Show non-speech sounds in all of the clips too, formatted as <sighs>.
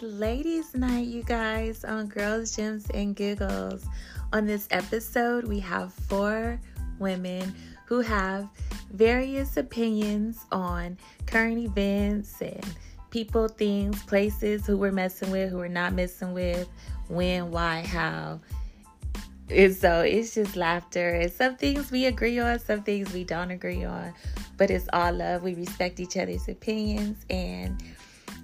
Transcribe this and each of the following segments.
Ladies' night, you guys, on Girls, Gems, and Giggles. On this episode, we have four women who have various opinions on current events and people, things, places, who we're messing with, who we're not messing with, when, why, how. And so it's just laughter. And some things we agree on, some things we don't agree on, but it's all love. We respect each other's opinions and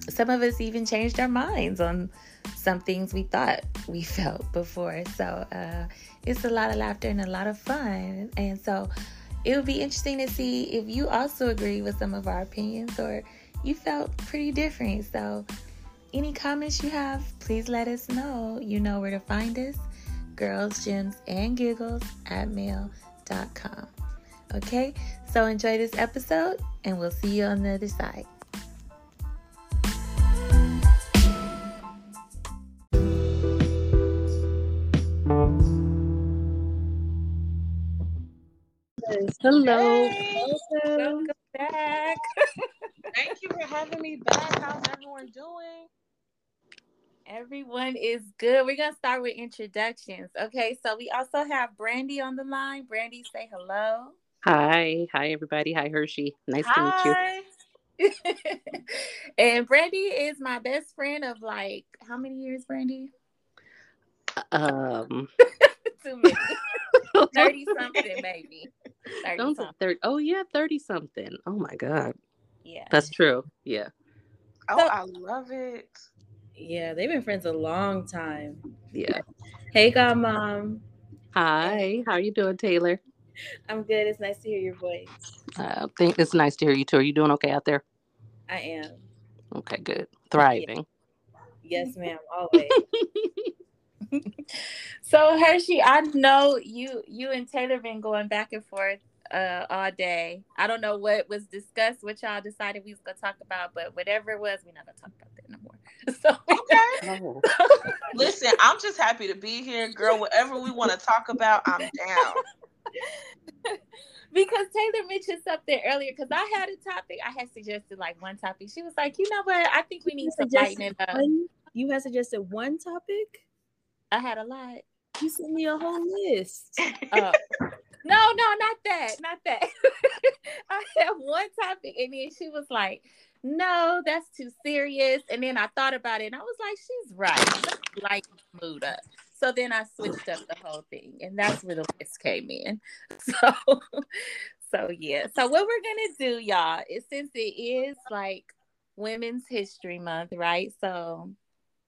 some of us even changed our minds on some things we thought we <laughs> felt before. So uh, it's a lot of laughter and a lot of fun. And so it would be interesting to see if you also agree with some of our opinions or you felt pretty different. So any comments you have, please let us know. You know where to find us girls, gems, and giggles at mail.com. Okay, so enjoy this episode and we'll see you on the other side. Hello. Hey, Welcome. welcome back. <laughs> Thank you for having me back. How's everyone doing? Everyone is good. We're gonna start with introductions. Okay, so we also have Brandy on the line. Brandy, say hello. Hi, hi everybody. Hi Hershey. Nice to meet you. <laughs> And Brandy is my best friend of like how many years, Brandy? Um, <laughs> Too many. Thirty something, maybe. Thirty don't something. thirty. Oh yeah, thirty something. Oh my god, Yeah. that's true. Yeah. Oh, So- I love it. Yeah, they've been friends a long time. Yeah. Hey, Godmom. Hi, how are you doing, Taylor? I'm good. It's nice to hear your voice. Uh, I think it's nice to hear you too. Are you doing okay out there? I am. Okay, good. Thriving. Yes, ma'am. Always. <laughs> So Hershey, I know you you and Taylor been going back and forth uh all day. I don't know what was discussed, what y'all decided we was gonna talk about, but whatever it was, we're not gonna talk about that no more. <laughs> So Okay. Listen, I'm just happy to be here, girl. Whatever we want to talk about, I'm down. because Taylor mentioned something earlier, because I had a topic, I had suggested like one topic. She was like, you know what? I think we need to lighten it up. One- you had suggested one topic. I had a lot. You sent me a whole list. <laughs> Uh, no, no, not that, not that. <laughs> I had one topic, and then she was like, "No, that's too serious." And then I thought about it, and I was like, "She's right. The mood up." So then I switched up the whole thing, and that's where the list came in. <laughs> So, so yeah. So what we're gonna do, y'all, is since it is like Women's History Month, right? So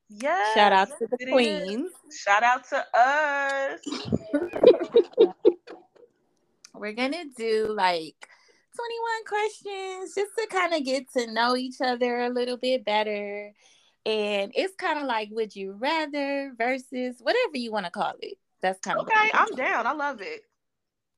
Yes. shout out to the is. queens. Shout out to us. <laughs> we're gonna do like 21 questions just to kind of get to know each other a little bit better and it's kind of like would you rather versus whatever you want to call it that's kind of Okay, I'm down. I love it.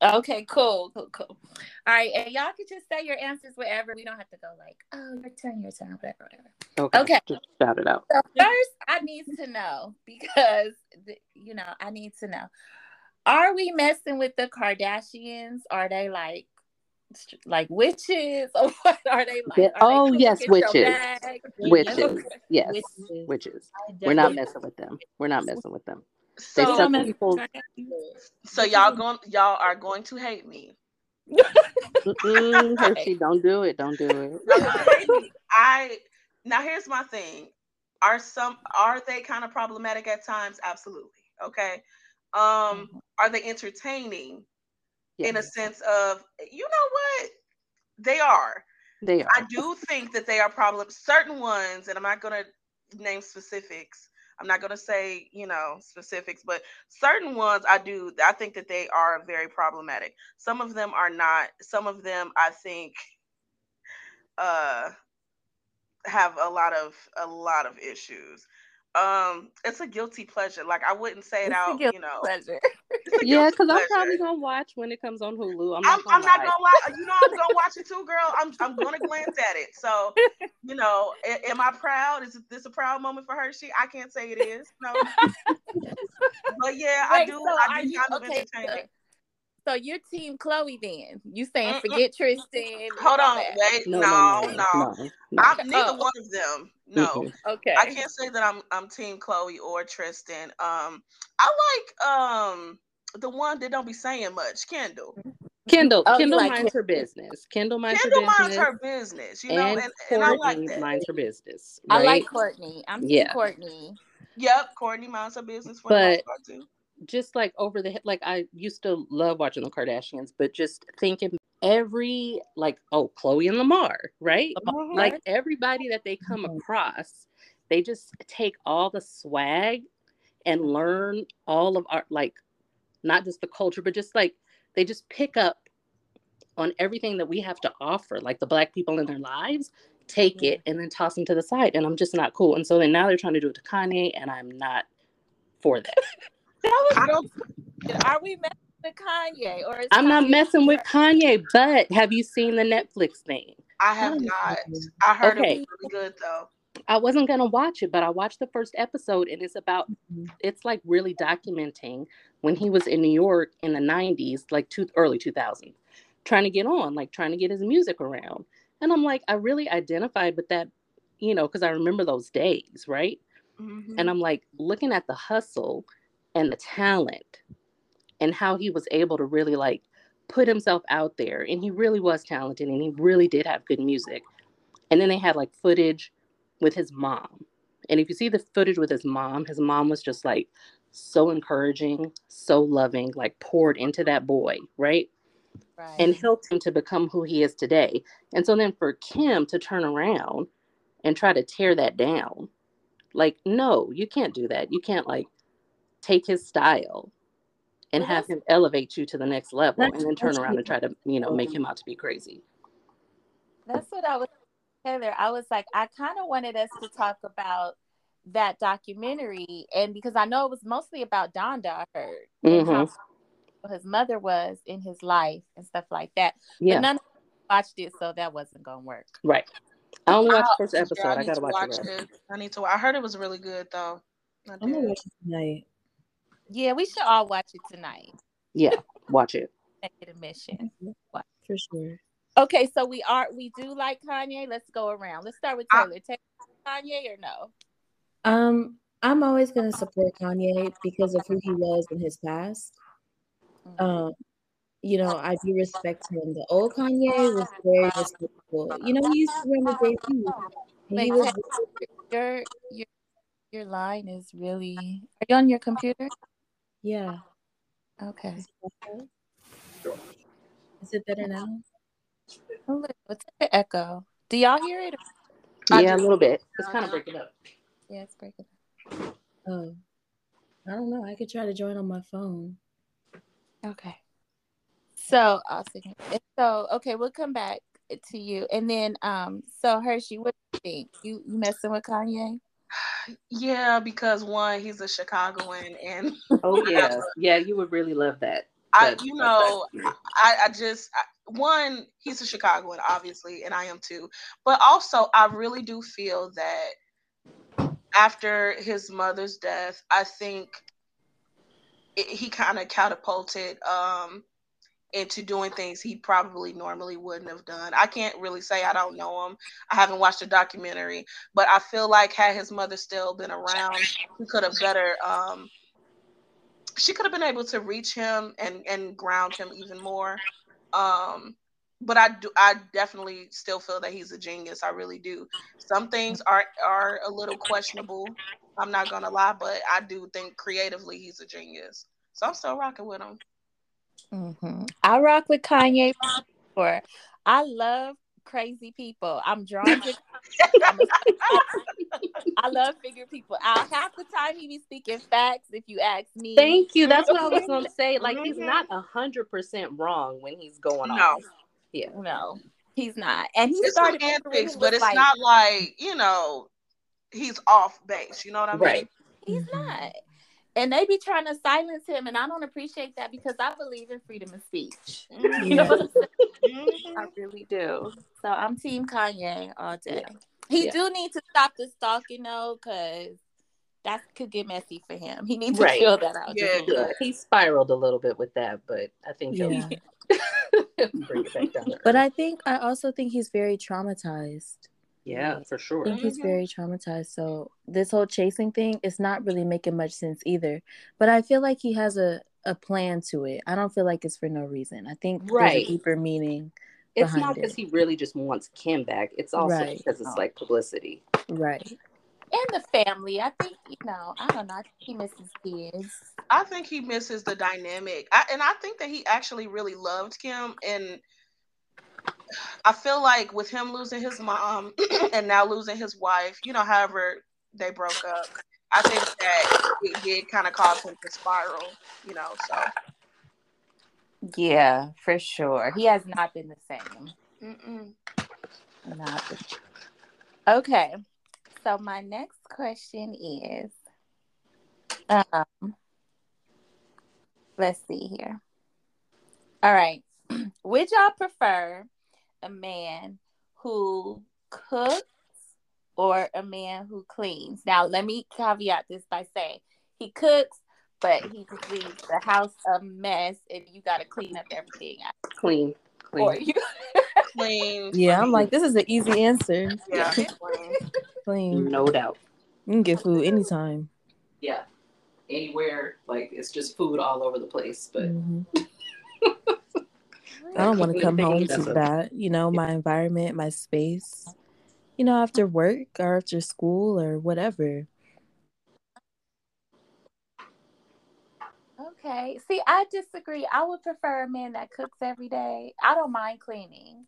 Okay cool cool cool all right and y'all can just say your answers wherever we don't have to go like oh your turn your turn whatever whatever okay. Okay. Just shout it out. so first i need to know because the, you know i need to know are we messing with the kardashians are they like like witches <laughs> or what are they like Are they oh, coming yes, to get your witches. Witches. Yes. Witches. Witches. We're not messing with them. We're not messing with them. They So, You don't suck mess with people. Kardashians? so y'all going y'all are going to hate me. <laughs> Hershey, don't do it. Don't do it. Y'all gonna hate me. I now here's my thing. Are some are they kind of problematic at times? Absolutely. Okay. Um, are they entertaining in a sense of you know what? They are. they are. I do think that they are problem certain ones, and I'm not gonna name specifics. I'm not gonna say, you know, specifics, but certain ones I do I think that they are very problematic. Some of them are not. Some of them I think uh have a lot of a lot of issues. Um, it's a guilty pleasure. Like I wouldn't say it It's a out, guilty you know. pleasure It's a Yeah, because I'm probably gonna watch when it comes on Hulu. I'm I'm, not I'm gonna not lie. gonna lie. You know, I'm gonna watch it too, girl. I'm I'm gonna glance at it. So, you know, a- am I proud? Is this a proud moment for Hershey? I can't say it is. No, but yeah, I do. so I are do you kind of okay entertain so, it. so you're team Khloe then? You saying Mm-mm. forget Tristan? Hold on, wait, No, no, no, no. no, no, no. I'm neither Oh. one of them. No, Okay. I can't say that I'm I'm Team Khloe or Tristan. Um, I like um the one that don't be saying much, Kendall. Kendall, Oh, Kendall like minds her business. Kendall minds Kendall her minds business. her business, you know, and and, and I like Kourtney that. minds her business. I like Kourtney. I'm team Yeah. Kourtney. Yep, Kourtney minds her business for the most part too. just like over the head like i used to love watching the kardashians but just thinking every like oh khloe and lamar right Mhm. like everybody that they come Mhm. across they just take all the swag and learn all of our like not just the culture but just like they just pick up on everything that we have to offer like the black people in their lives take Yeah. it and then toss them to the side and i'm just not cool and so then now they're trying to do it to kanye and i'm not for that <laughs> I don't. Are we messing with Kanye or is I'm not Kanye- messing with Kanye, but have you seen the Netflix thing? I have Oh, not. I heard Okay. it was really good though. I wasn't gonna watch it, but I watched the first episode, and it's about Mhm. it's like really documenting when he was in New York in the '90s, like two early 2000s, trying to get on, like trying to get his music around. And I'm like, I really identified with that, you know, because I remember those days, right? Mhm. And I'm like looking at the hustle and the talent and how he was able to really like put himself out there. And he really was talented and he really did have good music. And then they had like footage with his mom. And if you see the footage with his mom, his mom was just like so encouraging, so loving, like poured into that boy, right? Right. and helped him to become who he is today. And so then for Kim to turn around and try to tear that down, like, no, you can't do that. You can't like take his style and Well, have him elevate you to the next level and then turn around and try to, you know, make him out to be crazy. That's what I was Taylor. I was like, I kind of wanted us to talk about that documentary, and because I know it was mostly about Donda, I heard, and how mm-hmm. his mother was in his life and stuff like that. Yeah, But none of us watched it, so that wasn't gonna work. right. I only watched I- the first yeah, episode. I need gotta to watch, the rest. it. I need to. I heard it was really good though. I I'm gonna watch it tonight. Yeah, we should all watch it tonight. Yeah, watch it. <laughs> Make it a mission. For sure. Okay, so we are we do like Kanye. Let's go around. Let's start with I- Taylor. Take Kanye or no? Um, I'm always gonna support Kanye because of who he was in his past. Mhm. Um, you know, I do respect him. The old Kanye was very respectful. You know, he used to run the day and Wait, He was Your your your line is really. Are you on your computer? Yeah. Okay. Is it better now? A little- It's an echo. Do y'all hear it? I Yeah, a little bit. It's kind of breaking up. Yeah, it's breaking. Up. Oh, I don't know. I could try to join on my phone. Okay. So I'll see. So okay, we'll come back to you, and then um. So Hershey, what do you think? You you messing with Kanye? Yeah, because one, he's a Chicagoan, and Oh <laughs> yeah, yeah. You would really love that. I, you know. I, I just I, one, he's a Chicagoan, obviously, and I am too. But also, I really do feel that after his mother's death, I think it, he kind of catapulted um into doing things he probably normally wouldn't have done. I can't really say I don't know him. I haven't watched the documentary, but I feel like had his mother still been around, he could have better um she could have been able to reach him and and ground him even more. Um but I do I definitely still feel that he's a genius. I really do. Some things are are a little questionable. I'm not gonna lie, but I do think creatively he's a genius. So I'm still rocking with him. Mm-hmm. I rock with Kanye for. I love crazy people. I'm drawn to. I'm a- <laughs> I love figure people out. Half the time he be speaking facts. If you ask me, Thank you. That's what I was gonna <laughs> say. Like he's not a hundred percent wrong when he's going No. off. Yeah. No, he's not. And he It's started antics, but it's like- not like, you know, he's off base. You know what I mean? Right. He's Mhm. not. And they be trying to silence him, and I don't appreciate that because I believe in freedom of speech. Mhm. <laughs> You know what I'm saying? Mhm. I really do. So I'm Team Kanye all day. He Yeah. do need to stop the stalking though, because that could get messy for him. He needs right. to chill that out. Yeah, yeah, he spiraled a little bit with that, but I think yeah. <laughs> bring it back down. But I think I also think he's very traumatized. Yeah, for sure. I think he's mm-hmm. very traumatized. So this whole chasing thing is not really making much sense either. But I feel like he has a, a plan to it. I don't feel like it's for no reason. I think right. there's a deeper meaning. It's not because it. he really just wants Kim back. It's also right. because it's like publicity. Right and the family. I think you know. I don't know. I think he misses kids. I think he misses the dynamic, I, and I think that he actually really loved Kim. And I feel like with him losing his mom <clears throat> and now losing his wife, you know, however they broke up, I think that it did kind of cause him to spiral. You know, so. Yeah, for sure. He has not been the same. Mm-mm. Not the... Okay. So my next question is, um, let's see here. All right, <clears throat> would y'all prefer a man who cooks or a man who cleans? Now, let me caveat this by saying he cooks, but he just leaves the house a mess, and you got to clean up everything. Clean, clean. Or you <laughs> clean. Yeah, I'm like, this is an easy answer. Yeah, <laughs> clean. No doubt. You can get food anytime. Yeah, anywhere. Like it's just food all over the place. But mm-hmm. <laughs> I don't want to come home to that. You know, my environment, my space. You know, after work or after school or whatever. Okay. See, I disagree. I would prefer a man that cooks every day. I don't mind cleaning.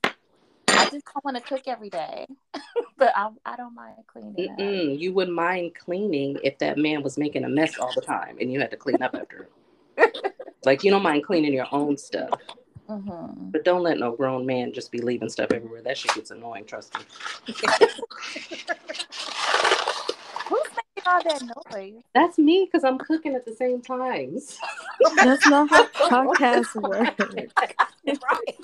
I just don't want to cook every day, <laughs> but I, I don't mind cleaning. You wouldn't mind cleaning if that man was making a mess all the time and you had to clean up after him. <laughs> like you don't mind cleaning your own stuff. Mm-hmm. But don't let no grown man just be leaving stuff everywhere. That shit gets annoying. Trust me. <laughs> Who's making all that noise? That's me because I'm cooking at the same times. That's not how podcasts <laughs> work. right.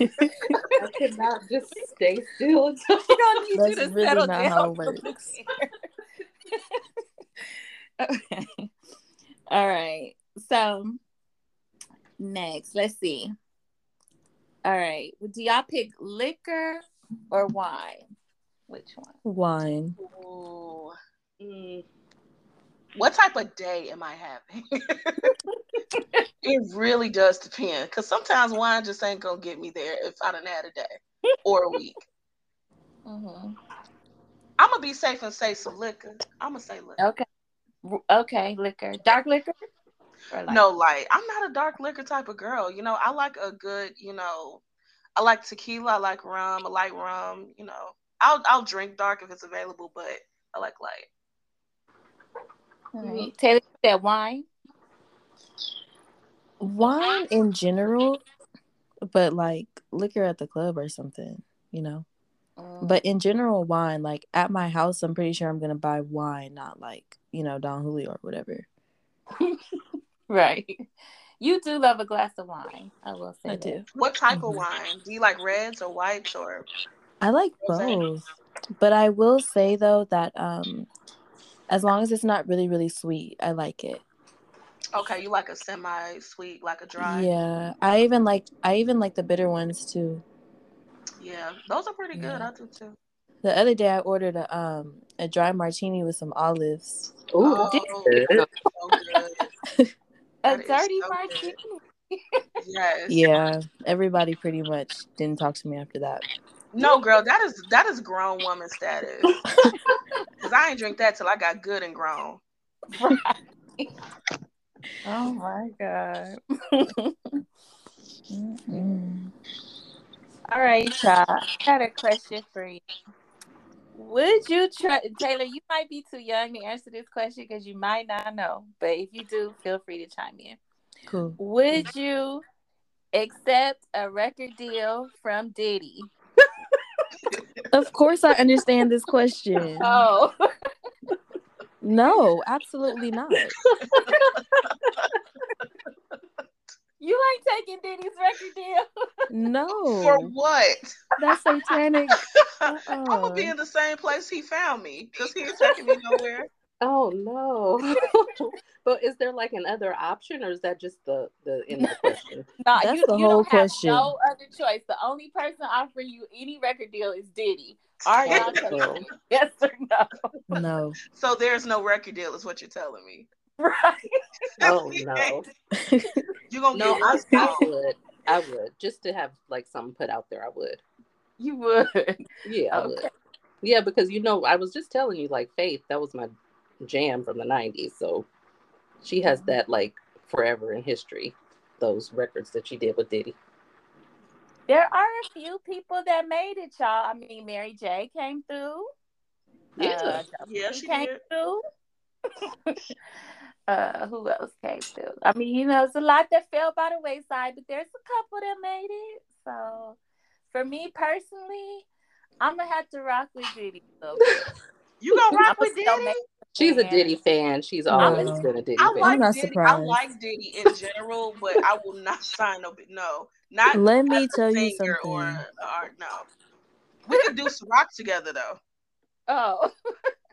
I cannot just stay still until <laughs> you don't need That's you to really settle not down. How it works. okay. All right. So next, let's see. All right. Do y'all pick liquor or wine? Which one? Wine. Ooh. Mm. What type of day am I having? <laughs> it really does depend. Cause sometimes wine just ain't gonna get me there if I done had a day or a week. Mm-hmm. I'm gonna be safe and say some liquor. I'm gonna say liquor. Okay. Okay, liquor. Dark liquor? Light? No, light. I'm not a dark liquor type of girl. You know, I like a good, you know, I like tequila, I like rum, I like rum, you know. I'll I'll drink dark if it's available, but I like light. All right. Taylor said wine. Wine in general, but like liquor at the club or something, you know. Mm. But in general, wine. Like at my house, I'm pretty sure I'm gonna buy wine, not like you know Don Julio or whatever. <laughs> <laughs> right. You do love a glass of wine. I will say. I that. do. What type mm-hmm. of wine? Do you like reds or whites or? I like both, but I will say though that um, as long as it's not really really sweet, I like it. Okay, you like a semi sweet, like a dry. Yeah, I even like I even like the bitter ones too. Yeah, those are pretty good. I do too. The other day I ordered a um a dry martini with some olives. Ooh, oh, so <laughs> a dirty so martini. <laughs> yes. Yeah, everybody pretty much didn't talk to me after that. No, girl, that is that is grown woman status. <laughs> Cause I ain't drink that till I got good and grown. Right. Oh my god. <laughs> mm-hmm. All right, child. I got a question for you. Would you try, Taylor? You might be too young to answer this question because you might not know. But if you do, feel free to chime in. Cool. Would you accept a record deal from Diddy? <laughs> of course, I understand this question. Oh. <laughs> No, absolutely not. <laughs> You ain't taking Diddy's record deal. No. For what? That's satanic. <laughs> Uh-uh. I'm gonna be in the same place he found me because he ain't taking me nowhere. <laughs> Oh no. <laughs> but is there like another option or is that just the the end of the question? nah, That's you, the you whole don't have question. no other choice. The only person offering you any record deal is Diddy. Are y'all taking it? Yes or no? No. So there's no record deal, is what you're telling me. <laughs> Right. Oh no. <laughs> You're gonna No, I, I would. I would. Just to have like something put out there, I would. You would. Yeah, I would. Yeah, because you know, I was just telling you, like Faith, that was my jam from the '90s. So she has that like forever in history. Those records that she did with Diddy. There are a few people that made it, y'all. I mean, Mary J came through. Yeah. Uh, Yeah, she she came did. through. <laughs> uh, who else came through? I mean, you know, it's a lot that fell by the wayside, but there's a couple that made it. So, for me personally, I'm gonna have to rock with Diddy. a little bit. <laughs> You gonna rock I'ma with Diddy? She's a. Diddy fan. She's always No. been a Diddy I fan. like not Diddy. surprised. I like Diddy in general, but I will not sign no. No, not <laughs> Let me tell you singer Or, something. or no, we could do some rock together though. Oh, We could do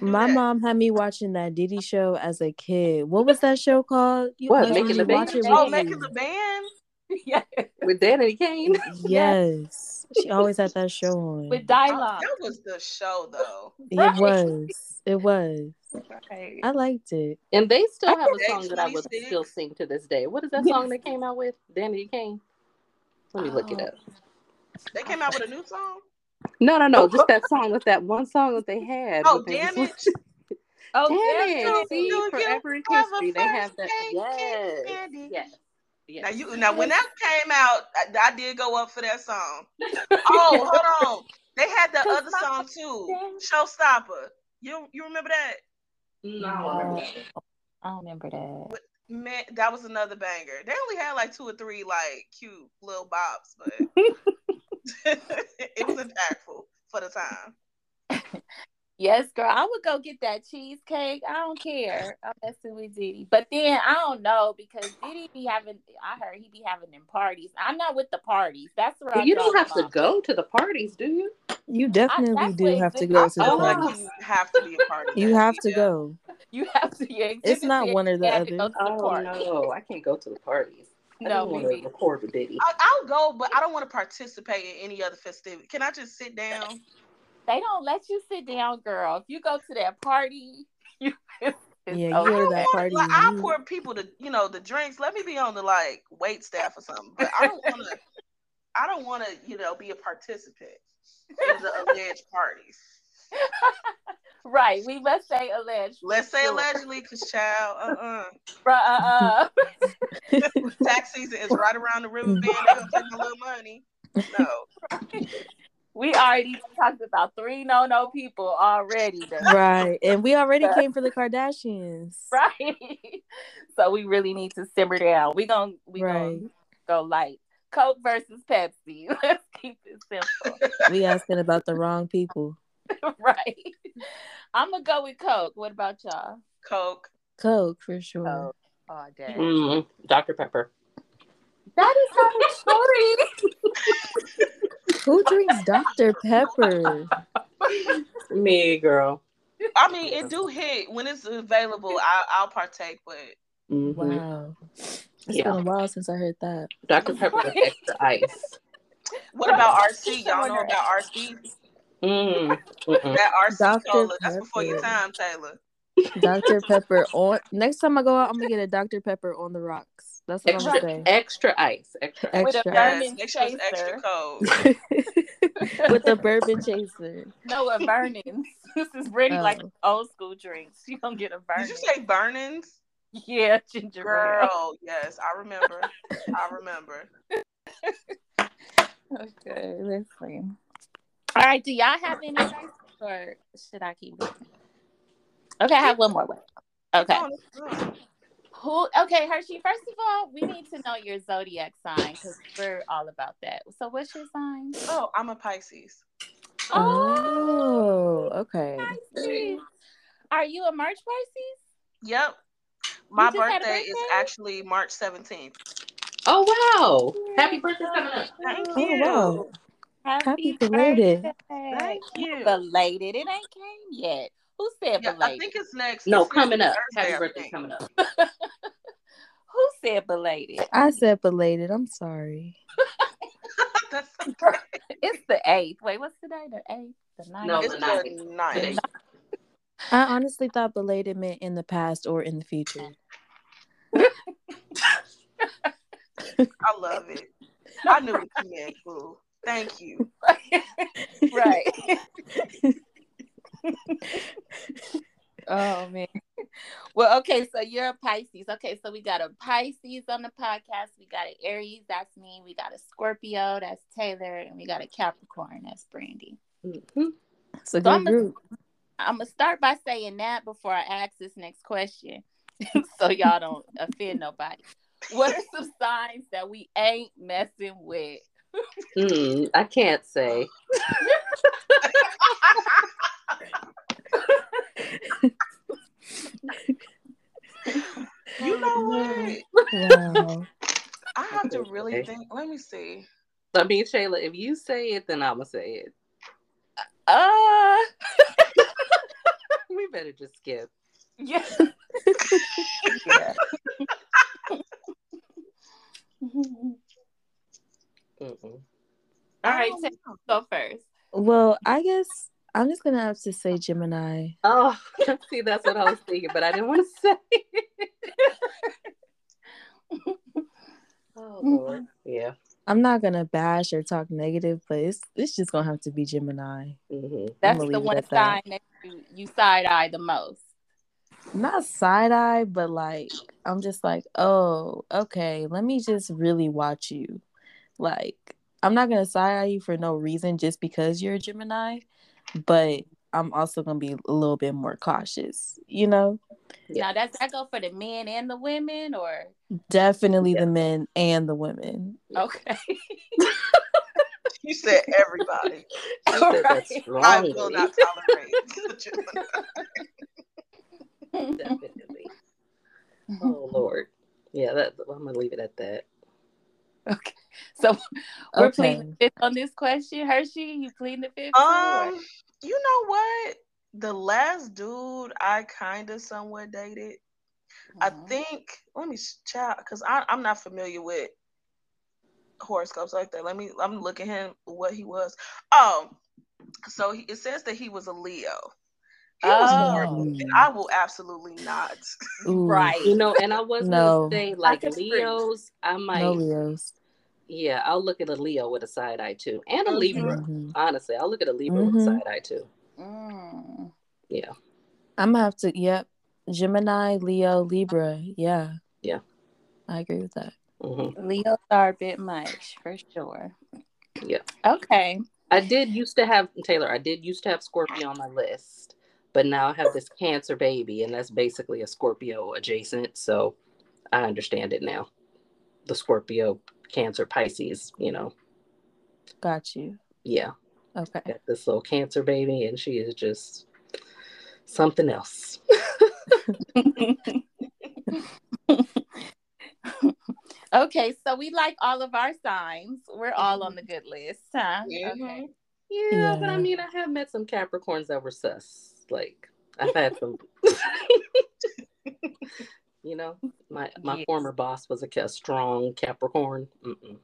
My that. mom had me watching that Diddy show as a kid. What was that show called? You What, used Making the Band? Oh, with making the band. yeah, <laughs> With Danity Kane. Yes. She always had that show on. with Oh, Dylon. that was the show though. It Right. was. It was. Right. I liked it. And they still I have a song that I would 26. still sing to this day. What is that song they came out with? Danity Kane. Let me look it Oh. up. They came out with a new song. No, no, no. Oh, just oh. that song with that one song that they had. Oh, damn it! <laughs> Oh, Damn damn it! See, you forever in history, they have that. Yes, Candy? yes, yes. Now you now when that came out, I, I did go up for that song. <laughs> Oh, hold on. They had the other song too. Showstopper. You you remember that? No, I don't remember that. I don't remember that. Man, that was another banger. They only had like two or three like cute little bops, but <laughs> it was impactful for the time. <laughs> Yes, girl. I would go get that cheesecake. I don't care. I'm messing with Diddy. But then I don't know because Diddy be having I heard he be having them parties. I'm not with the parties. That's where I you don't the have to go to the parties, do you? You definitely that's do what have to go I to the feel party. like party. you have to be a party. You have to go. You have to. Yeah, It's not one or the said you had to other. go to the Oh no, I can't go to the parties. I No, don't want to record with Diddy. I, I'll go, but I don't want to participate in any other festivity. Can I just sit down? They don't let you sit down, girl. If you go to that party, <laughs> you Yeah, you go to I that party. like, I'll pour people the you know the drinks. Let me be on the like wait staff or something. But I don't <laughs> want to. I don't want to you know be a participant in the alleged parties. <laughs> right. We must say allegedly. Let's say allegedly, cause child, uh, uh <laughs> Bruh, uh-uh. <laughs> tax season is right around the river bend. They gonna take my little money. No, we already talked about three no no people already. though. right. And we already came for the Kardashians. right. So we really need to simmer down. We gonna we Right. gonna go light. Coke versus Pepsi. Let's keep it simple. We asking about the wrong people. <laughs> right. I'm gonna go with Coke. What about y'all? Coke. Coke for sure. Coke all day. Mm, Dr. Pepper. That is not a Who drinks Dr. Pepper? <laughs> Me, girl. I mean, it do hit when it's available. I, I'll partake, but Mhm. Wow. It's Yeah. been a while since I heard that. Dr. Pepper with <laughs> extra ice. what about RC? Y'all know about RC? Mm. That RC Dr. cola. That's before your time, Taylor. Dr. <laughs> Pepper on next time I go out, I'm gonna get a Dr. Pepper on the rocks. That's what I'm Extra, gonna extra ice. Extra ice. With a Bourbon Yes, make sure it's extra cold. <laughs> With the bourbon chaser. No, a Vernors. <laughs> This is really like Oh. old school drinks. You gonna get a Vernon. Did you say Burnins? Yeah, ginger ale. Girl, yes, I remember. I remember. Okay, let's see. All right, do y'all have any dice or should I keep going? Okay, I have one more. Left. Okay. Oh, that's good. Who? Okay, Hershey. First of all, we need to know your zodiac sign because we're all about that. So, what's your sign? Oh, I'm a Pisces. Oh, oh okay. Pisces. Are you a March Pisces? Yep. My just had a birthday is actually March 17th. Oh, wow. Happy birthday coming up. Thank Oh you. wow. Happy belated. birthday. Thank you. Belated. It ain't came yet. Who said Yeah, belated? I think it's next. No, it's coming up. Thursday, Happy birthday coming up. <laughs> Who said belated? I said belated. I'm sorry. <laughs> That's <laughs> okay. It's the eighth. Wait, what's today? The eighth? The ninth? No, It's the the ninth. ninth. I honestly thought belated meant in the past or in the future. I love it. I knew what you meant, boo. Thank you. <laughs> right. <laughs> oh man. Well, okay, so you're a Pisces. Okay, so we got a Pisces on the podcast. We got an Aries, that's me. We got a Scorpio, that's Taylor, and we got a Capricorn, that's Brandy. Mhm. It's a So I'm good a- I'm gonna start by saying that before I ask this next question, <laughs> so y'all don't offend nobody. What are some signs that we ain't messing with? Mm, I can't say. You know what? Wow. I have to really Okay. think. Let me see. I mean, Shayla, if you say it, then I'm gonna say it. Uh <laughs> We better just skip. yeah. <laughs> yeah. <laughs> Mm-mm. All right, I Taylor, don't know. go first. Well, I guess I'm just gonna have to say Gemini. Oh, <laughs> see, that's what I was thinking, but I didn't want to say. it. <laughs> oh Lord, yeah. I'm not gonna bash or talk negative, but it's it's just gonna have to be Gemini. hmm That's the one at sign that. that you, you side eye the most. Not side eye, but like I'm just like, oh, okay, let me just really watch you. Like, I'm not gonna side eye you for no reason just because you're a Gemini, but I'm also gonna be a little bit more cautious, you know? Yeah. Now, does that go for the men and the women, or Definitely Yeah. the men and the women. <laughs> okay? You said everybody. <laughs> She said that Right. I will not tolerate. Gemini. <laughs> Definitely. Oh Lord. Yeah, that I'm gonna leave it at that. Okay, <laughs> so we're Okay. pleading the fifth on this question. Hershey, you pleading the fifth? too, or- um, you know what? The last dude I kind of somewhat dated. I Mhm. think. Let me check because I'm not familiar with horoscopes like that. Let me. I'm looking him what he was. Oh, so he, it says that he was a Leo. He was Oh. horrible, and I will absolutely not. Ooh, right. You know, and I was No. gonna say like Pockets. Leos, I might No Leos. Yeah, I'll look at a Leo with a side eye too. And a. Libra. Mhm. Honestly, I'll look at a Libra with a Mhm. side eye too. Mm. Yeah. I'm gonna have to. Yep, Gemini, Leo, Libra. Yeah. Yeah. I agree with that. hmm Leos are a bit much for sure. Yeah. Okay. I did used to have Taylor, I did used to have Scorpio on my list, but now I have this cancer baby, and that's basically a Scorpio adjacent. So I understand it now. The Scorpio, Cancer, Pisces, you know. Got you. Yeah. Okay. Got this little cancer baby, and she is just something else. <laughs> okay, so we like all of our signs. We're all on the good list, huh? Mhm. Okay. Yeah, but I mean, I have met some Capricorns that were sus. Like I've had some. <laughs> you know, my my Yes. former boss was a, ca- strong Capricorn. Mm-mm,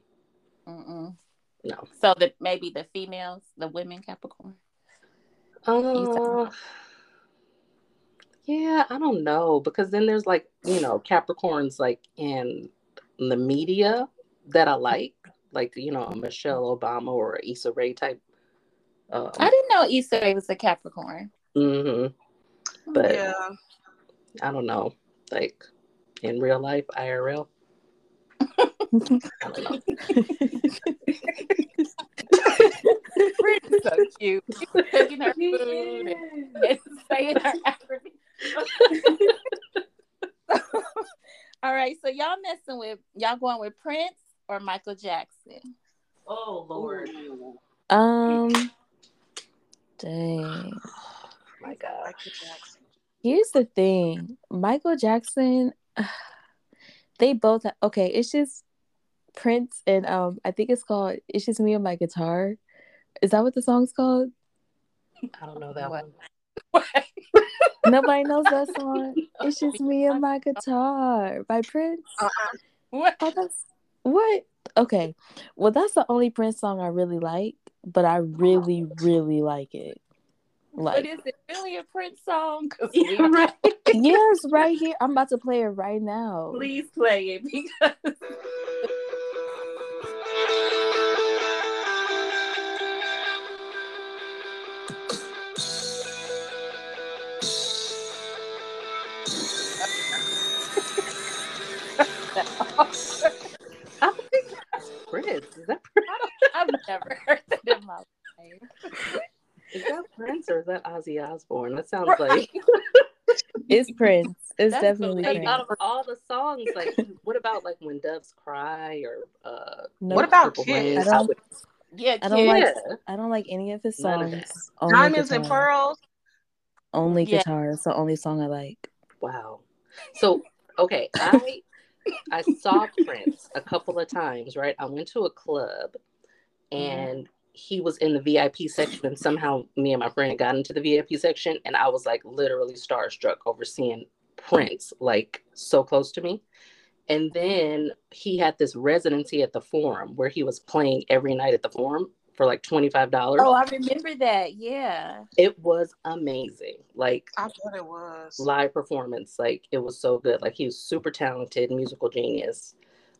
Mm-mm. no. So that maybe the females, the women Capricorn. Uh, yeah, I don't know because then there's like you know Capricorns like in the media that I like, like you know Michelle Obama or a Issa Rae type. Um, I didn't know Issa Rae was a Capricorn. Mm-hmm. But- yeah, I don't know, like in real life IRL. I don't know. Brittany's so cute. Cooking her <laughs> food and, and <laughs> saying her affirmation. <laughs> All right, so y'all messing with y'all going with Prince or Michael Jackson? Oh Lord, Um. Dang. <sighs> my God. Michael Jackson. Here's the thing, Michael Jackson. <sighs> They both. Okay, it's just Prince and um. I think it's called. It's just me and my guitar. Is that what the song's called? I don't know that What? one. <laughs> Nobody knows that song. <laughs> It's just me and my guitar by Prince. Uh-uh. What? Oh, that's what? Okay. Well, that's the only Prince song I really like, but I really, really like it. But is it really a Prince song? <laughs> Yeah, right. <laughs> yes, right here. I'm about to play it right now. Please play it because <laughs> I think that's Prince. Is that Prince? I've never heard that in my life. Is that Prince or is that Ozzy Osbourne? That sounds Right. like <laughs> It's Prince. It's That's definitely the like. Prince. out of all the songs, like what about like when doves cry or uh No, What about Purple Kiss? Rain? I don't- would- Yeah, I don't Kid. like. I don't like any of his None of songs. Only Diamonds and guitar. pearls. Only Yeah. guitar. It's the only song I like. Wow. So okay, I I saw Prince a couple of times, right? I went to a club and he was in the VIP section and somehow me and my friend got into the VIP section and I was like literally starstruck over seeing Prince like so close to me. And then he had this residency at the forum where he was playing every night at the forum for like $25. Oh, I remember that. Yeah. it was amazing. Like I thought it was. live performance. Like it was so good. Like he was super talented, musical genius.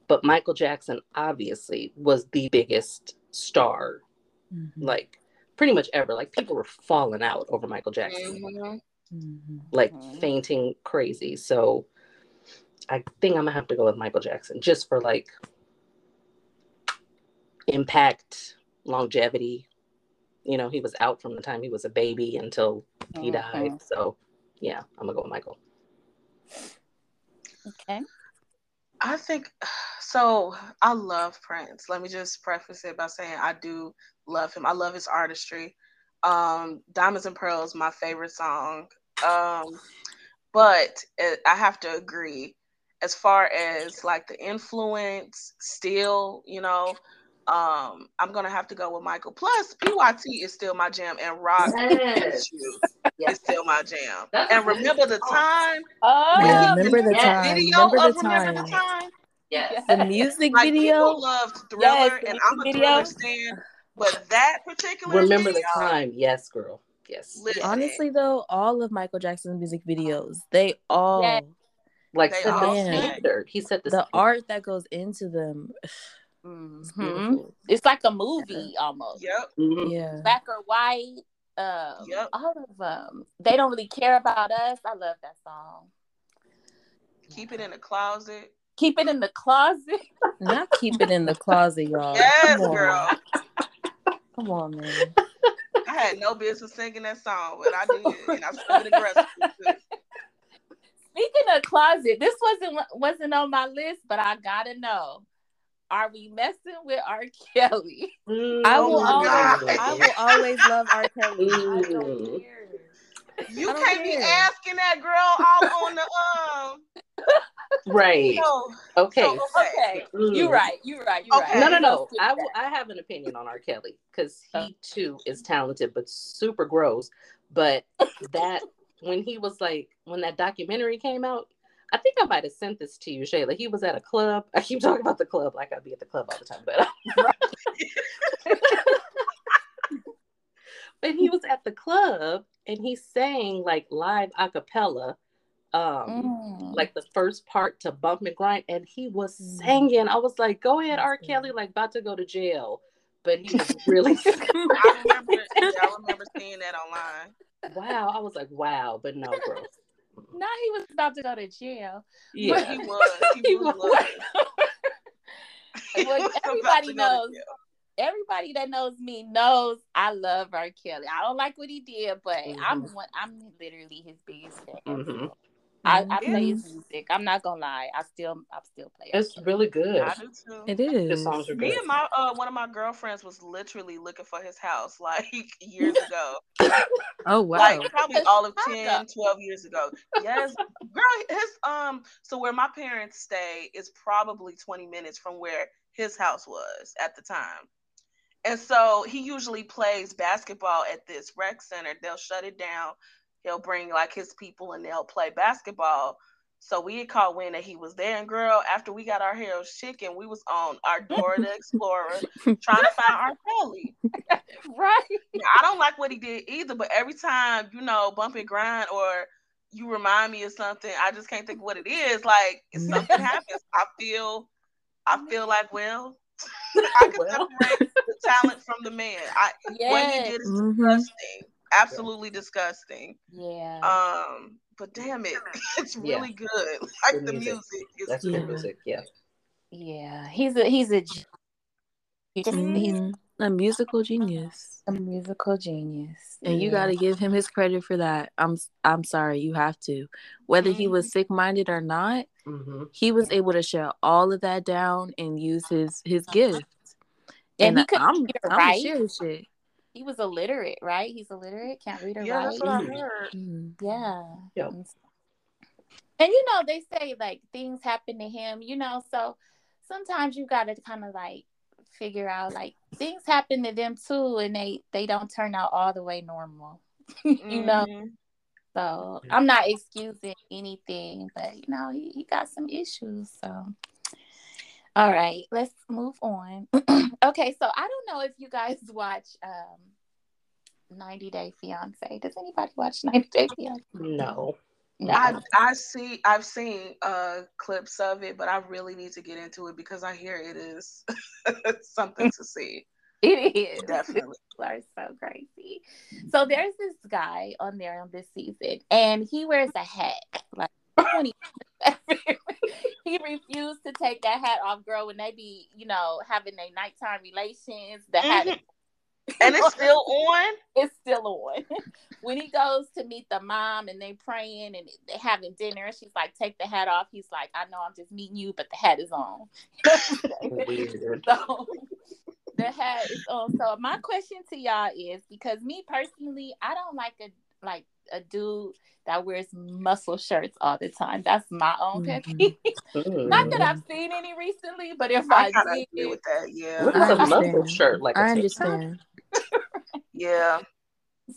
But Michael Jackson obviously was the biggest star, Mhm. like pretty much ever. Like people were falling out over Michael Jackson, Mhm. Mhm. like Mhm. fainting crazy. So I think I'm gonna have to go with Michael Jackson just for like impact, longevity. You know, he was out from the time he was a baby until he died. Mhm. So yeah, I'm gonna go with Michael. Okay. I think so. I love Prince. Let me just preface it by saying I do love him. I love his artistry. Um, Diamonds and Pearls, my favorite song. Um, but it, I have to agree, as far as like the influence, still, you know, um, I'm gonna have to go with Michael. Plus, PYT is still my jam, and Rock Yes. Issues Yeah. is still my jam. That's and remember the time. Oh, Yeah, when he remember the time. Video Remember of the remember the time. Time. Yes. The <laughs> music Like video. people loved Thriller, Yes, and I'm a music Thriller video. stan, but that particular Remember the time. Yes, girl. Yes. Listen, Honestly, though, all of Michael Jackson's music videos, they all Yeah. Like They set all the standard. He set the, the art that goes into them. <sighs> It's Mhm. beautiful. It's like a movie almost. Yep, Mhm. Yeah. Black or white. Um, Yep. all of them. They don't really care about us. I love that song. keep it in the closet. Keep it in the closet. Not keep it in the closet, y'all. Yes, Come on. girl. Come on, man. I had no business singing that song, but I did, and I sang it aggressively. Speaking of closet, this wasn't wasn't on my list, but I gotta know: Are we messing with R. Kelly? Mm. I Oh will my always, God. I will always love R. Kelly. I don't Mm. Care. You I don't can't be asking that girl all on the um. Right. No, Okay. so, Okay, Mm. you're right. You're right. You're Okay. right. No, no, no. Let's I, I have an opinion on R. Kelly because Oh. he too is talented, but super gross. But that <laughs> when he was like when that documentary came out, I think I might have sent this to you, Shayla. He was at a club. I keep talking about the club like I'd be at the club all the time, but <laughs> but he was at the club and he sang like live a cappella. Um, Mm. like the first part to bump and grind and he was Mm. singing i was like go ahead r kelly like about to go to jail but he was <laughs> really I remember. I remember seeing that online. wow i was like wow but no girl now he was about to go to jail. But yeah he was. He, He was. was. He was <laughs> <laughs> about everybody to to knows. Jail. Everybody that knows me knows I love R. Kelly. I don't like what he did, but I'm Mhm. one. I'm literally his biggest fan. Mhm. I, I play his music. I'm not gonna lie. I still, I still play. it's really good I do too. It is. the songs are good. Me and my uh, one of my girlfriends was literally looking for his house <laughs> like years <laughs> ago. Oh wow. Like probably all of Chicago. 10, 12 years ago. Yes. Girl, his um so where my parents stay is probably 20 minutes from where his house was at the time. And so he usually plays basketball at this rec center. They'll shut it down he'll bring like his people and they'll play basketball. So we had caught wind that he was there, and girl, after we got our hair chicken, we was on our Dora the Explorer <laughs> trying to find R. Kelly. right. I don't like what he did either, but every time you know bump and grind or you remind me of something, I just can't think of what it is. Like if something <laughs> happens, I feel, I feel like well, I <laughs> can well. separate the talent from the man. I yes. what he did is mm-hmm. disgusting, absolutely disgusting. Yeah. Um, but damn it, <laughs> it's really yeah. good. Like good the music, music is that's good music. Yeah. Yeah, he's a he's a mm-hmm. a musical genius. A musical genius, and yeah. you got to give him his credit for that. I'm I'm sorry, you have to. Whether he was mm-hmm. sick minded or not, mm-hmm. he was able to shut all of that down and use his his gifts. And, and he could I'm, I'm right. shit he was illiterate, right? He's illiterate, can't read or yeah, write. That's what I heard. Mm-hmm. Yeah. Yep. And you know, they say like things happen to him, you know, so sometimes you gotta kind of like figure out like things happen to them too and they they don't turn out all the way normal. <laughs> you mm-hmm. know. So I'm not excusing anything, but you know, he, he got some issues. So all right, let's move on. <clears throat> okay, so I don't know if you guys <laughs> watch um 90 Day Fiance. Does anybody watch 90 Day Fiance? No. No. I I see I've seen uh clips of it, but I really need to get into it because I hear it is <laughs> something <laughs> to see. <laughs> It is definitely. <laughs> People are so crazy. So there's this guy on there on this season, and he wears a hat like 20 <laughs> he refused to take that hat off, girl, when they be, you know, having their nighttime relations. The hat mm-hmm. and it's still on. It's still on. when he goes to meet the mom and they praying and they having dinner, and she's like, "Take the hat off." He's like, "I know, I'm just meeting you, but the hat is on." So, the hat is on. So my question to y'all is because me personally, I don't like a like a dude that wears muscle shirts all the time. That's my own pet mm-hmm. peeve. Mm-hmm. Not that I've seen any recently, but if I, I did, agree with that, yeah. What is a muscle shirt? Like I understand. yeah.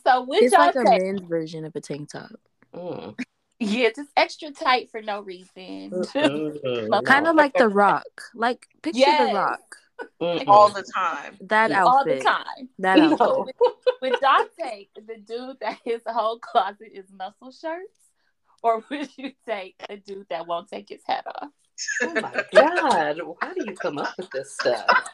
So which it's like a men's version of a tank top. Mm. Yeah, just extra tight for no reason. Mm-hmm. kind of like the Rock. Like picture yes. the Rock. Mm-hmm. all the time. That outfit. All the time. That outfit. No. Would Dante, the dude that his whole closet is muscle shirts, or would you take a dude that won't take his hat off? Oh my <laughs> god! How do you come up with this stuff?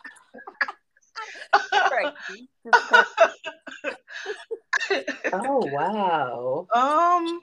<laughs> oh wow. <laughs> Um.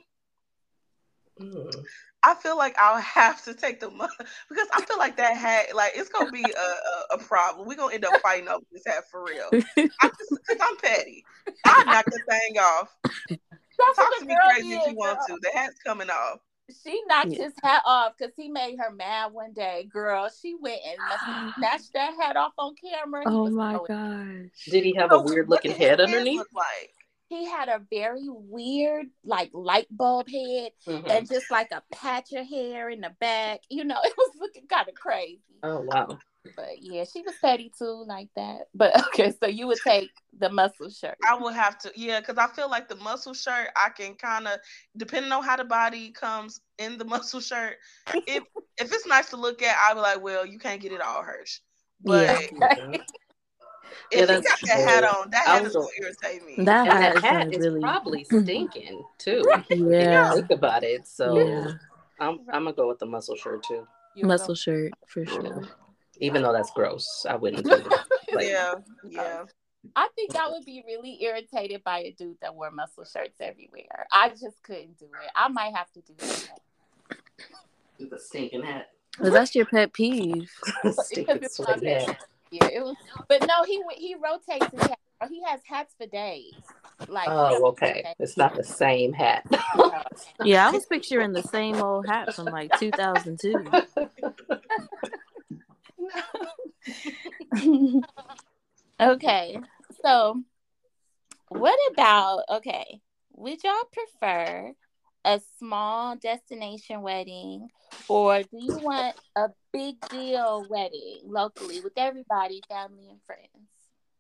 Mm. I feel like I'll <laughs> have to take the money because I feel like that hat, like it's gonna be a, a, a problem. We're gonna end up fighting over this hat for real. Because I'm petty. I knock the thing off. That's Talk to me crazy if you want to. The hat's coming off. She knocked yeah. his hat off because he made her mad one day. Girl, she went and <gasps> snatched that hat off on camera. Oh my gosh! Did he have a weird looking head underneath? Like? He had a very weird like light bulb head mm-hmm. and just like a patch of hair in the back you know <laughs> it was looking kind of crazy. Oh wow. But yeah she was petty too like that. But <laughs> okay so you would take the muscle shirt. I would have to yeah because i feel like the muscle shirt i can kind of depending on how the body comes in the <laughs> muscle shirt if if it's nice to look at i'll be like well you can't get it all Hirsch but yeah. If yeah, he got that hat on, that hat is gonna irritate me. That and hat, that hat is really... probably <laughs> stinking too. yeah, think about it. So yeah. I'm I'm gonna go with the muscle shirt too. Muscle shirt for sure. Even though that's gross, I wouldn't. Do it. <laughs> Like, yeah, uh, yeah. I think I would be really irritated by a dude that wore muscle shirts everywhere. I just couldn't do it. I might have to do that. Do the stinking hat. Well, that's your pet peeve. <laughs> stinking hat yeah, it was. But no, he he rotates his hat. Oh, he has hats for days. Like oh, okay, it's not the same hat. <laughs> <laughs> yeah, I was picturing the same old hat from like 2002. <laughs> okay, so what about okay? Would y'all prefer a small destination wedding or do you want a big deal wedding locally with everybody, family and friends?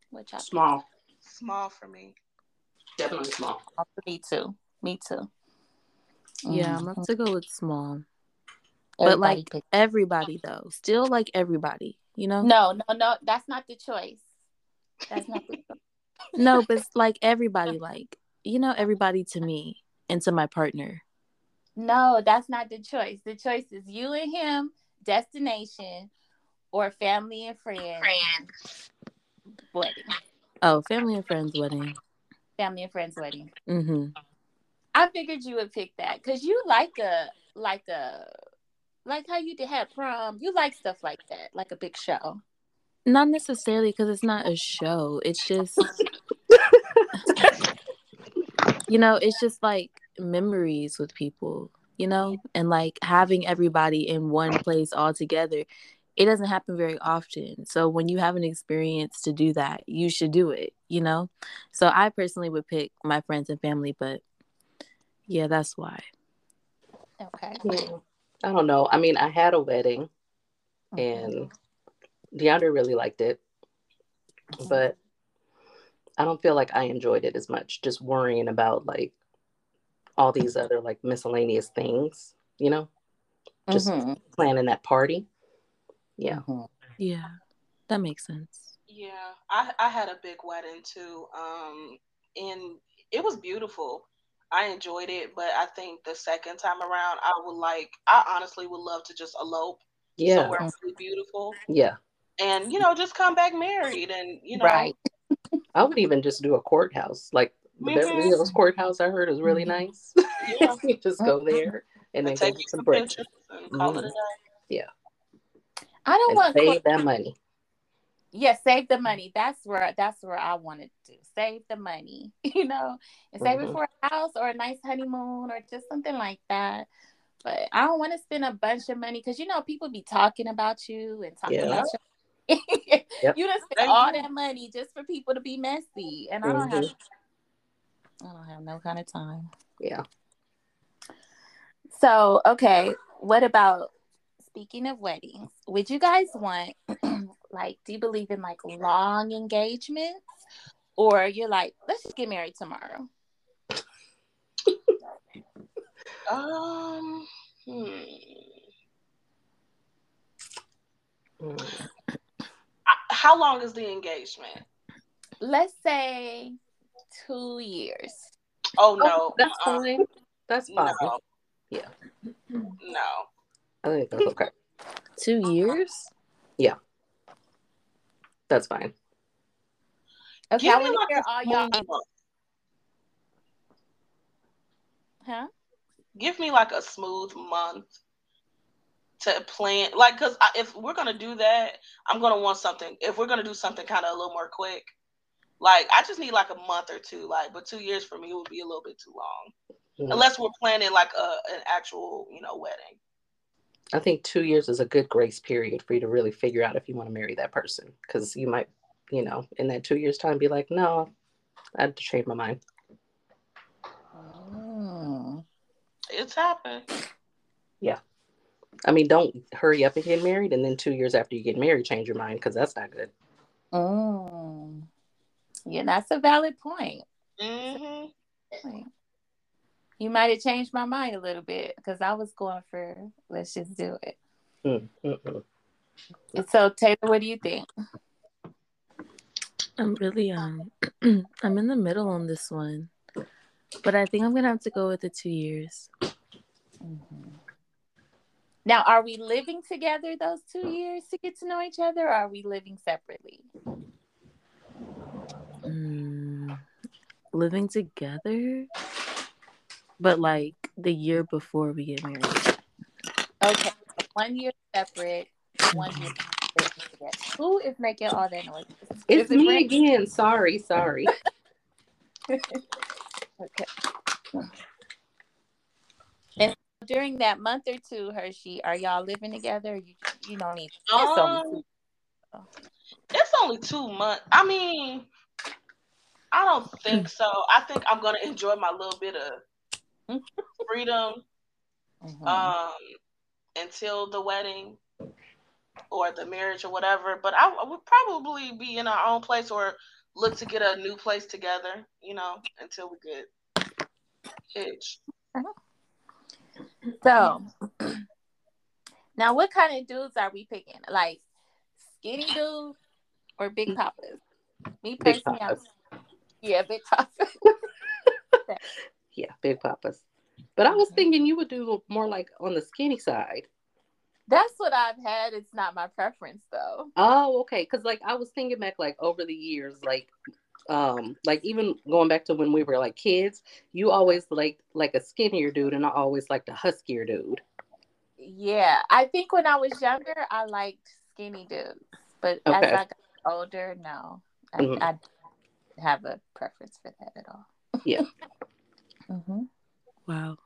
Which I small. Small for me. Definitely small. For me too. Me too. Yeah, mm-hmm. I'm about to go with small. Everybody but like pick. everybody though, still like everybody, you know? No, no, no, that's not the choice. That's not the <laughs> choice. no, but like everybody, like you know, everybody to me and to my partner. No, that's not the choice. The choice is you and him, destination, or family and friends. Friends. Wedding. Oh, family and friends wedding. Family and friends wedding. Mm-hmm. I figured you would pick that because you like a like a like how you did have prom. You like stuff like that, like a big show. Not necessarily because it's not a show. It's just <laughs> you know, it's just like memories with people, you know, and like having everybody in one place all together. It doesn't happen very often. So when you have an experience to do that, you should do it, you know? So I personally would pick my friends and family, but yeah, that's why. Okay. Yeah. I don't know. I mean, I had a wedding mm-hmm. and DeAndre really liked it, mm-hmm. but I don't feel like I enjoyed it as much, just worrying about like all these other like miscellaneous things, you know, just mm-hmm. planning that party. Yeah. Mm-hmm. Yeah. That makes sense. Yeah. I, I had a big wedding too. Um, and it was beautiful. I enjoyed it, but I think the second time around, I would like, I honestly would love to just elope yeah. somewhere really beautiful. Yeah. And, you know, just come back married and, you know, right. I would even just do a courthouse. Like the mm-hmm. Beverly Hills courthouse I heard is really mm-hmm. nice. Yeah. <laughs> just go mm-hmm. there and, and then take some breakfast. Mm-hmm. Yeah. I don't and want save that money. Yeah, save the money. That's where that's where I wanted to save the money, <laughs> you know, and save mm-hmm. it for a house or a nice honeymoon or just something like that. But I don't want to spend a bunch of money because you know people be talking about you and talking yeah. about you. Yep. You just spend all that money just for people to be messy, and I don't mm-hmm. have I don't have no kind of time. Yeah. So, okay, what about speaking of weddings? Would you guys want <clears throat> like do you believe in like long engagements or you're like, let's just get married tomorrow? um hmm. How long is the engagement? Let's say two years. Oh no, oh, that's uh, fine. That's fine. No. Yeah. No. I think that's okay. Two years? Yeah. That's fine. Okay, I want to hear all y'all. Huh? Give me like a smooth month to plan. Like, cause if we're gonna do that, I'm gonna want something. If we're gonna do something kind of a little more quick, like I just need like a month or two. Like, but two years for me would be a little bit too long, mm-hmm. unless we're planning like a an actual, you know, wedding. I think two years is a good grace period for you to really figure out if you want to marry that person, because you might, you know, in that two years time, be like, no, I had to change my mind. Oh. It's happened. Yeah. I mean, don't hurry up and get married, and then two years after you get married, change your mind because that's not good. Oh. Yeah, that's a valid point. Mm-hmm. You might have changed my mind a little bit because I was going for let's just do it. Mm-hmm. So Taylor, what do you think? I'm really um <clears throat> I'm in the middle on this one. But I think I'm gonna have to go with the two years. Mm-hmm. Now, are we living together those two years to get to know each other, or are we living separately? Mm, living together, but like the year before we get married. Okay, one year separate, one year together. Who is making all that noise? It's it me again. Sorry, sorry. <laughs> <laughs> okay. During that month or two, Hershey, are y'all living together? You you don't need. It's, um, only two. it's only two months. I mean, I don't think so. I think I'm gonna enjoy my little bit of <laughs> freedom mm-hmm. um, until the wedding or the marriage or whatever. But I, I would probably be in our own place or look to get a new place together. You know, until we get itch. So <clears throat> now, what kind of dudes are we picking? Like skinny dudes or big poppers? Me Big personally, papas. yeah, big poppers. <laughs> <laughs> Yeah, big poppers. But I was mm-hmm. thinking you would do more like on the skinny side. That's what I've had. It's not my preference though. Oh, okay. Because like I was thinking back, like over the years, like um, like even going back to when we were like kids, you always like like a skinnier dude, and I always liked a huskier dude. Yeah, I think when I was younger, I liked skinny dudes, but as I got older, no, I, Mhm. I don't have a preference for that at all. Yeah. <laughs> hmm Wow.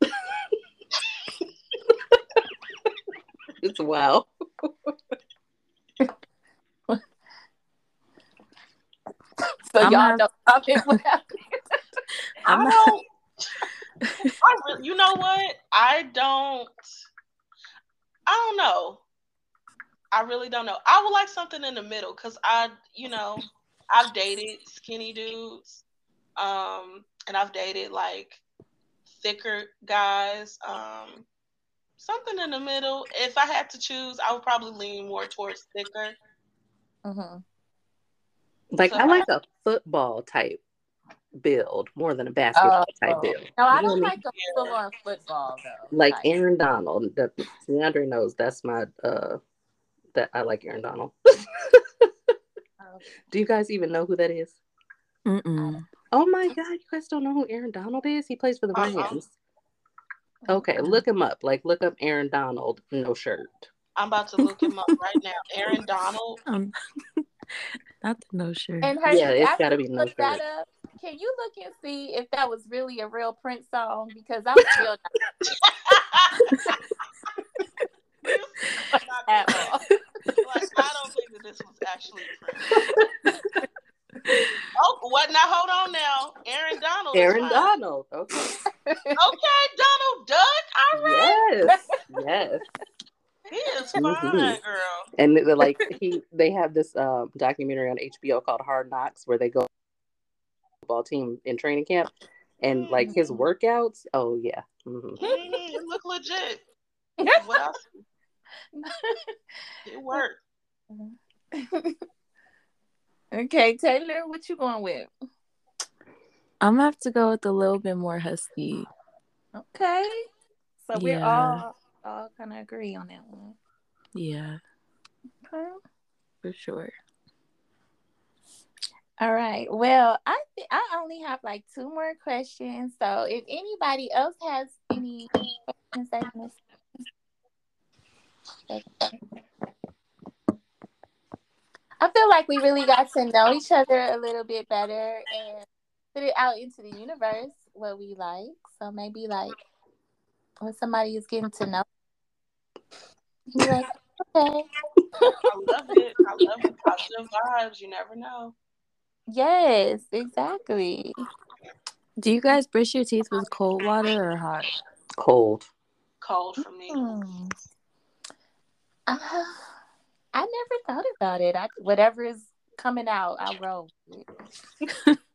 <laughs> It's wow. <laughs> So I'm y'all not- know I mean, what happened. I'm I don't. I really, you know what? I don't. I don't know. I really don't know. I would like something in the middle because I, you know, I've dated skinny dudes, um, and I've dated like thicker guys. Um, something in the middle. If I had to choose, I would probably lean more towards thicker. Mhm. Like I like a football type build more than a basketball type build. No, I You know don't I like a full on football though. Like Aaron Donald. That Leandre knows that's my uh that I like Aaron Donald. <laughs> Oh, Do you guys even know who that is? Mm-mm. Oh my god, you guys don't know who Aaron Donald is? He plays for the Uh-uh. Rams. Okay, look him up. Like look up Aaron Donald, no shirt. I'm about to look him up right now. Aaron Donald. <laughs> Um, <laughs> not the no shirt. And her, Yeah, it's gotta be no look that shirt. up. Can you look and see if that was really a real Prince song? Because I'm still not <laughs> at all. like, I don't think that this was actually Prince. Oh, what? Now hold on. Now, Aaron Donald. Aaron. Donald. Okay. Okay, Donald Duck. All right, Yes. Yes. He is fine, girl. And they're <laughs> like he they have this um documentary on HBO called Hard Knocks where they go football team in training camp and like his workouts. Oh yeah. hmm Mhm, it look legit. <laughs> What else? <laughs> It worked. okay, Taylor, what you going with? I'm gonna have to go with a little bit more husky. Okay, so we're all all kind of agree on that one. Yeah, Okay. for sure. All right. Well, I think I only have like two more questions. So if anybody else has any questions they I feel like we really got to know each other a little bit better and put it out into the universe what we like. So maybe like when somebody is getting to know, you're like, okay, I love it. I love it. Positive vibes. You never know. yes, exactly. Do you guys brush your teeth with cold water or hot? Cold. Cold for me. Hmm. Uh, I never thought about it. I, whatever is coming out, I roll. with it. <laughs>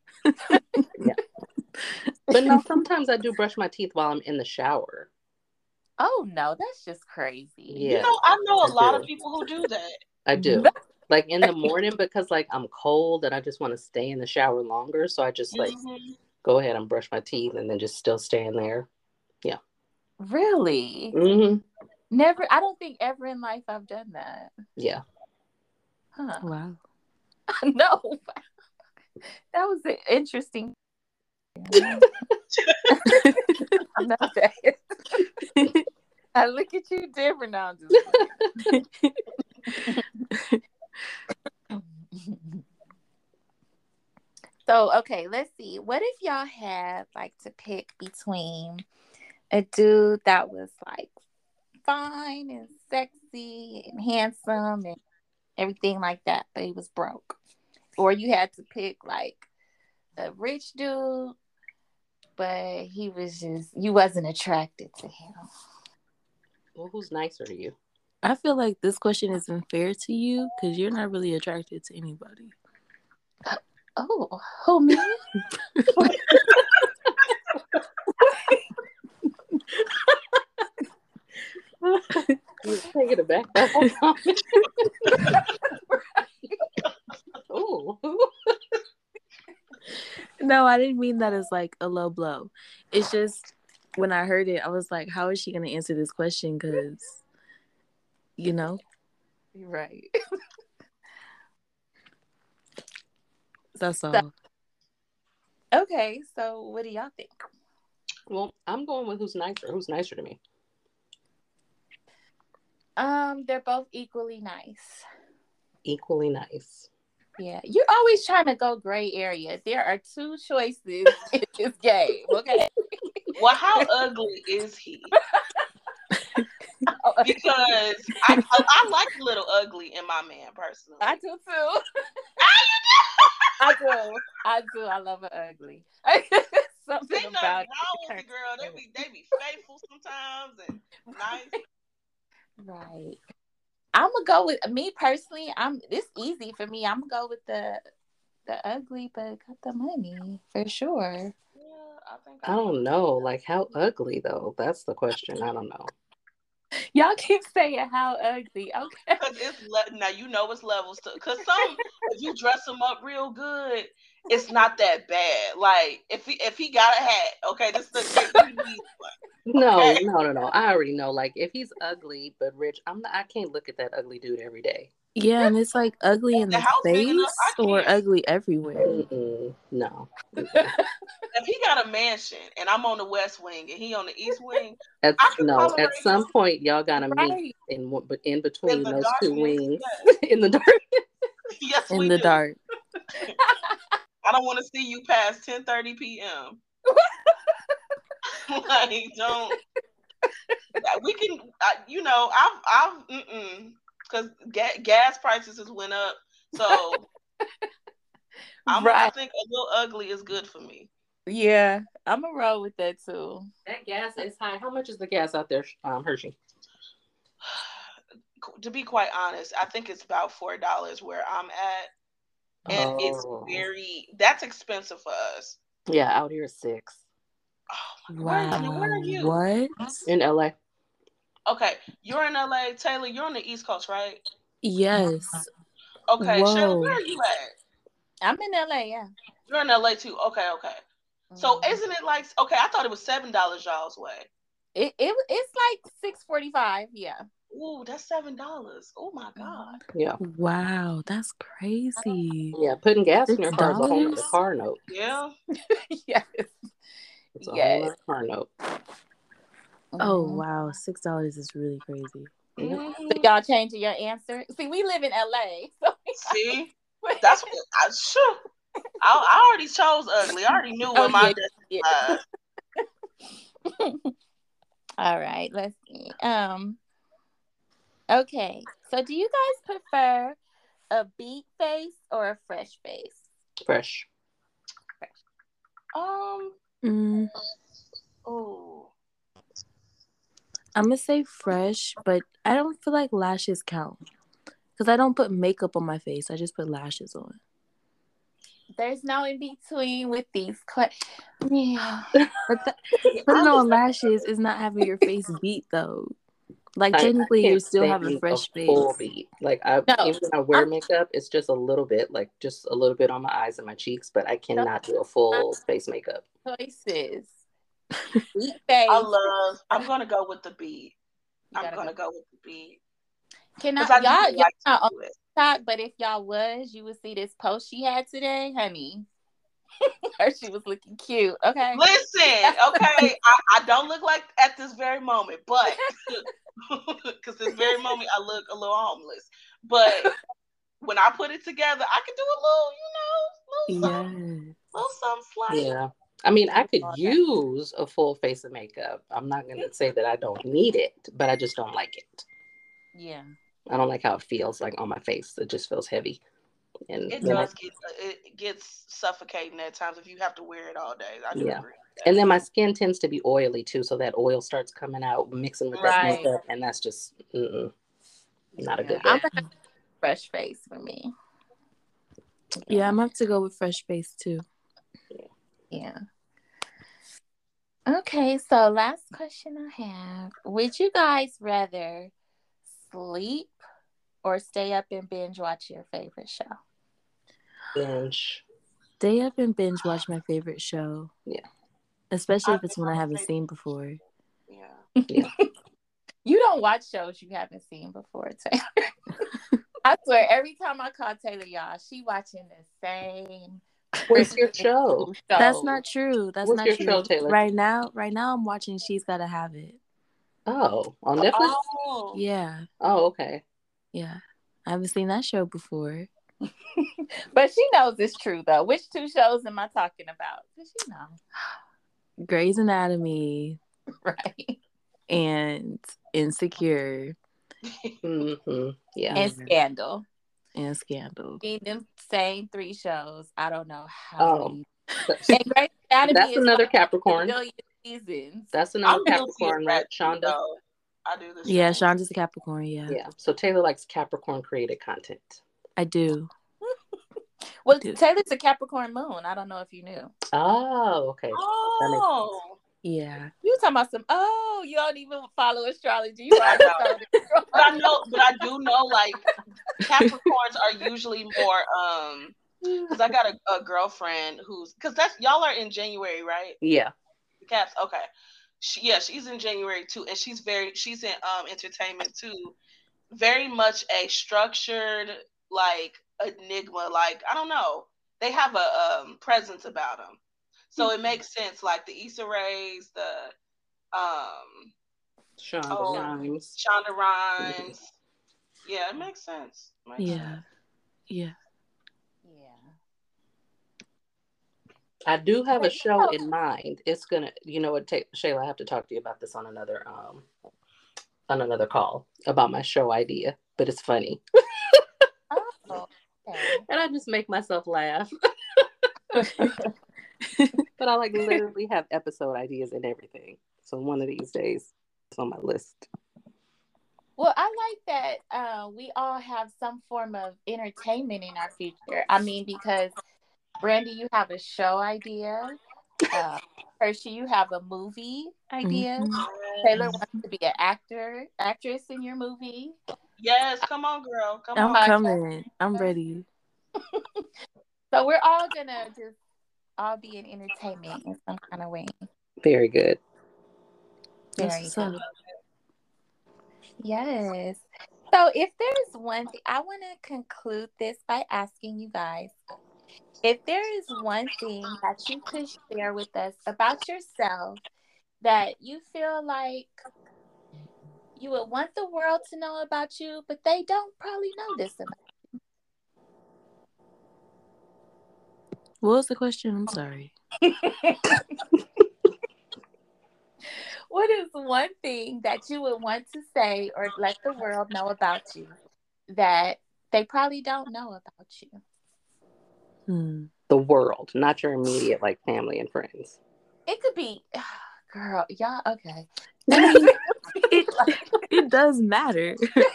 But no, sometimes I do brush my teeth while I'm in the shower. Oh no, that's just crazy. Yeah. You know, I know a I lot do. of people who do that. I do. <laughs> Like in the morning because like I'm cold and I just want to stay in the shower longer. So I just like Mhm. go ahead and brush my teeth and then just still stay in there. Yeah. Really? hmm Never. I don't think ever in life I've done that. Yeah. Huh? Wow. <laughs> no. That was an interesting. <laughs> I'm not that. I look at you different now. <laughs> So okay, let's see. What if y'all had like to pick between a dude that was like fine and sexy and handsome and everything like that, but he was broke, or you had to pick like a rich dude, but he was just you wasn't attracted to him. Well, who's nicer to you? I feel like this question isn't fair to you because you're not really attracted to anybody. Oh, oh me? <laughs> Taking it back. <laughs> oh. no, I didn't mean that as like a low blow. It's just when I heard it, I was like, how is she going to answer this question? Because, you know, Right. <laughs> that's all. Okay, so what do y'all think? Well, I'm going with who's nicer. Who's nicer to me? Um, they're both equally nice. Equally nice. Yeah, you're always trying to go gray area. There are two choices in this game. Okay. Well, how ugly is he? <laughs> Oh, because I, I, I like a little ugly in my man personally. I do too. <laughs> I do. I do. I love it ugly. <laughs> Something They know about wrong with the girl. They be they be faithful sometimes and nice. Right. I'm gonna go with me personally. I'm. It's easy for me. I'm gonna go with the the ugly, but got the money for sure. Yeah, I think I oh, don't know. Like, how ugly, though? That's the question. I don't know. Y'all keep saying how ugly. Okay. Cause it's le- now you know it's levels to. Cause some if you dress him up real good, it's not that bad. Like if he if he got a hat, okay, this is the you one. No, Okay. no, no, no. I already know. Like, if he's ugly but rich, I'm not. I can't look at that ugly dude every day. Yeah, and it's like ugly in The the house big enough, face or ugly everywhere. Mm-mm, no. <laughs> If he got a mansion and I'm on the west wing and he on the east wing, At, no, at some him. point, y'all gotta meet Right. in but in between in the those two wings, yes, <laughs> in the dark. <laughs> yes In the do. dark. I don't want to see you past 10:30 p.m. like don't. We can, I, you know, I've, I've, mm because ga- gas prices has went up, so I'm, I think a little ugly is good for me. Yeah, I'm gonna roll with that too. That gas is high. How much is the gas out there, um, Hershey? <sighs> To be quite honest, I think it's about four dollars where I'm at, and it's Oh. very that's expensive for us. Yeah, out here six Oh, my- where, Wow. where are you? What? in LA. Okay, you're in LA, Taylor. You're on the East Coast, right? Yes. Okay, Shayla, where are you at? I'm in LA. Yeah. You're in LA too. Okay, okay. So Mhm. isn't it like okay? I thought it was seven dollars y'all's way. it, it it's like six forty five. Yeah. Ooh, that's seven dollars. Oh my Mm-hmm. god. Yeah, Wow, that's crazy. yeah. Putting gas in your car is a whole car note. Yeah. <laughs> yes. It's a Yes. whole car note. Oh Mhm. wow, six dollars is really crazy. Mhm. So y'all changing your answer? See, we live in LA, <laughs> so See, <laughs> that's what I sure. I, I already chose ugly. I already knew what Oh, my yeah, destiny yeah. <laughs> All right, let's see. Um Okay. So do you guys prefer a beat face or a fresh face? Fresh. Um. Mm, Oh. I'm gonna say fresh, but I don't feel like lashes count because I don't put makeup on my face. I just put lashes on. There's no in between with these questions. Yeah. But th- <laughs> putting on lashes is not having your face beat though. Like I- I technically, you can't still say have a a fresh Full face. beat. Like I, No, even when I wear I'm- makeup, it's just a little bit, like just a little bit on my eyes and my cheeks, but I cannot do a full face makeup. Choices. Beat <laughs> face. I love. I'm gonna go with the beat. You I'm gonna go with the beat. Can I, 'Cause I do y'all, like y'all to not on do it. TikTok, but if y'all was, you would see this post she had today, honey. <laughs> Her she was looking cute. Okay. Listen, <laughs> okay, I, I don't look like at this very moment, but because this very moment I look a little homeless. But when I put it together, I can do a little, you know, little something, Yeah. little something slight. Yeah. I mean, I could use a full face of makeup. I'm not going to say that I don't need it, but I just don't like it. Yeah. I don't like how it feels like on my face. It just feels heavy. And It then I- does get it gets suffocating at times if you have to wear it all day. I do Yeah. agree. with and then my skin tends to be oily too, so that oil starts coming out, mixing with that makeup, and that's just mm-mm, not a Yeah. good I'm gonna fresh face for me. Yeah, I'm gonna have to go with fresh face too. Yeah. Okay, so last question I have. Would you guys rather sleep or stay up and binge watch your favorite show? Binge. Stay up and binge watch my favorite show. Yeah. Especially if it's one I haven't seen before. Yeah. Yeah. <laughs> You don't watch shows you haven't seen before, Taylor. <laughs> I swear, every time I call Taylor, y'all, she watching the same. What's your <laughs> freaking show? That's not true. That's What's not your true. show, Taylor? Right now, right now I'm watching She's Gotta Have It. Oh, on Netflix. Oh. Yeah. Oh, okay. Yeah. I haven't seen that show before. <laughs> But she knows it's true though. Which two shows am I talking about? Does she know? <sighs> Grey's Anatomy <laughs> Right. and Insecure hmm Yeah. And Scandal. and Scandal. Seen them same three shows. I don't know how. Oh. And Grey's Anatomy That's is another Capricorn. a seasons. That's another I'm Capricorn, right, that Shonda? though. I do this. Yeah, Shonda's a Capricorn. Yeah, Yeah. So Taylor likes Capricorn created content. I do. Well, Dude. Taylor's a Capricorn moon. I don't know if you knew. Oh, okay. Oh. Yeah. You talking about some? Oh, you don't even follow astrology. You already <laughs> know. But I know, but I do know, like Capricorns are usually more. um <sighs> Because I got a, a girlfriend who's because that's y'all are in January, right? Yeah. Caps. Okay. She, yeah, she's in January too, and she's very she's in um entertainment too. Very much a structured like enigma. Like I don't know, they have a um presence about them, so it makes sense. Like the Issa Rays, the um Shonda Oh. Rhimes. Shonda Rhimes. Yeah, it makes sense. Makes Yeah. sense. Yeah. Yeah. I do have a show in mind. It's gonna, you know what, Ta- Shayla, I have to talk to you about this on another um on another call about my show idea, but it's funny, Oh, <laughs> okay. and I just make myself laugh. <laughs> <laughs> but I like literally have episode ideas and everything. So one of these days, it's on my list. Well, I like that uh, we all have some form of entertainment in our future. I mean, because Brandy, you have a show idea. Uh, Hershey, you have a movie idea. Mhm. Taylor wants to be an actor, actress in your movie. Yes, come on, girl. Come I'm on. coming. I'm ready. <laughs> So we're all gonna just all be in entertainment in some kind of way. Very good. That's Very what's good. Yes. So if there's one thing, I want to conclude this by asking you guys if there is one thing that you could share with us about yourself that you feel like you would want the world to know about you, but they don't probably know this about. What was the question? I'm sorry. <laughs> What is one thing that you would want to say or let the world know about you that they probably don't know about you? Hmm. The world, not your immediate like family and friends. It could be, <sighs> girl, y'all, okay. <laughs> It, it does matter. <laughs> it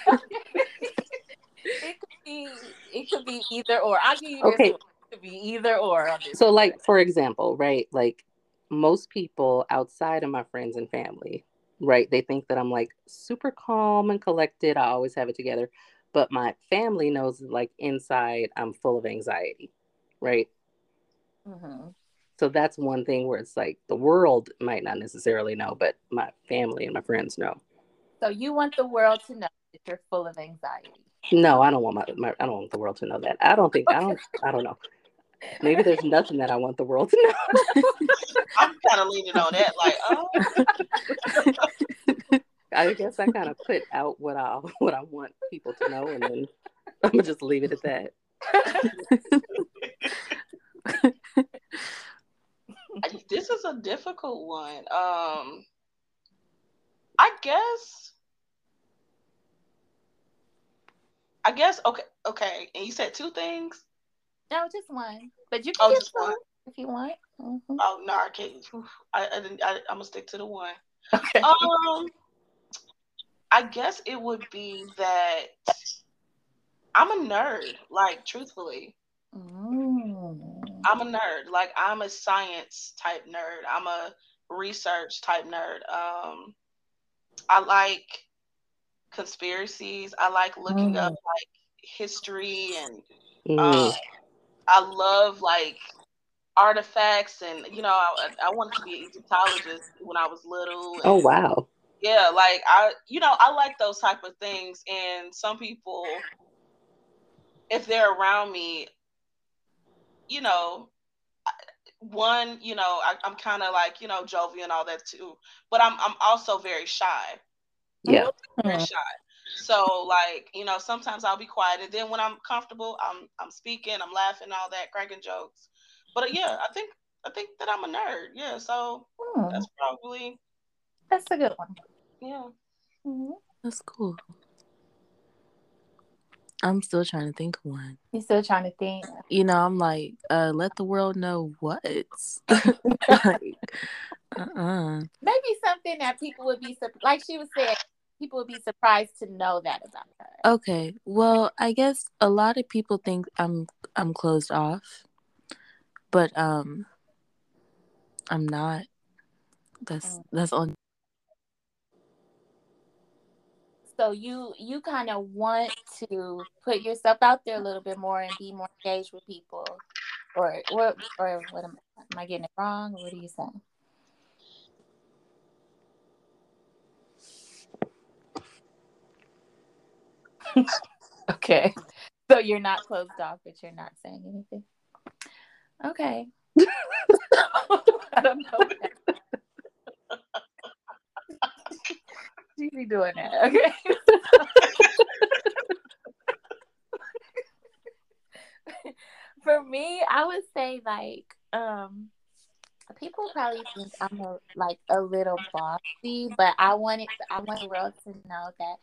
could be, it could be either or. I'll give you this Okay. one. Be either or. So, like for example, right? Like most people outside of my friends and family, right? They think that I'm like super calm and collected. I always have it together. But my family knows like inside I'm full of anxiety, right? Mhm. So that's one thing where it's like the world might not necessarily know, but my family and my friends know. So you want the world to know that you're full of anxiety. No, I don't want my, my I don't want the world to know that. I don't think I don't I don't know. Maybe there's nothing that I want the world to know. I'm kind of leaning on that. Like, oh, <laughs> I guess I kind of put out what I what I want people to know, and then I'm gonna just leave it at that. This is a difficult one. Um, I guess. I guess okay, okay. And you said two things. No, just one. But you can Oh, get just one. if you want. Mhm. Oh no, I can't. I, I, I I'm gonna stick to the one. Okay. Um, I guess it would be that I'm a nerd. Like, truthfully, Mm. I'm a nerd. Like, I'm a science type nerd. I'm a research type nerd. Um, I like conspiracies. I like looking mm. up like history and mm. I love like artifacts and you know I, I wanted to be an Egyptologist when I was little. oh wow! Yeah, like I you know I like those type of things, and some people, if they're around me, you know, one you know I, am kind of like you know jovial and all that too, but I'm I'm also very shy. Yeah, very hmm. shy. So like, you know, sometimes I'll be quiet and then when I'm comfortable, I'm I'm speaking, I'm laughing, all that, cracking jokes. But uh, yeah, I think I think that I'm a nerd. Yeah, so hmm. that's probably that's a good one. Yeah. Mm-hmm. That's cool. I'm still trying to think of one. You're still trying to think? You know, I'm like, uh, let the world know what. <laughs> <laughs> like, uh-uh. Maybe something that people would be like she was saying, people would be surprised to know that about her. Okay. Well, I guess a lot of people think I'm I'm closed off. But um I'm not. That's mm. that's on so you you kind of want to put yourself out there a little bit more and be more engaged with people or or or what am, am I getting it wrong what are you saying? <laughs> okay. So you're not closed off, but you're not saying anything. Okay. <laughs> I don't know. She's doing that. Okay. <laughs> For me, I would say like um people probably think I'm a, like a little bossy, but I wanted I want the world to know that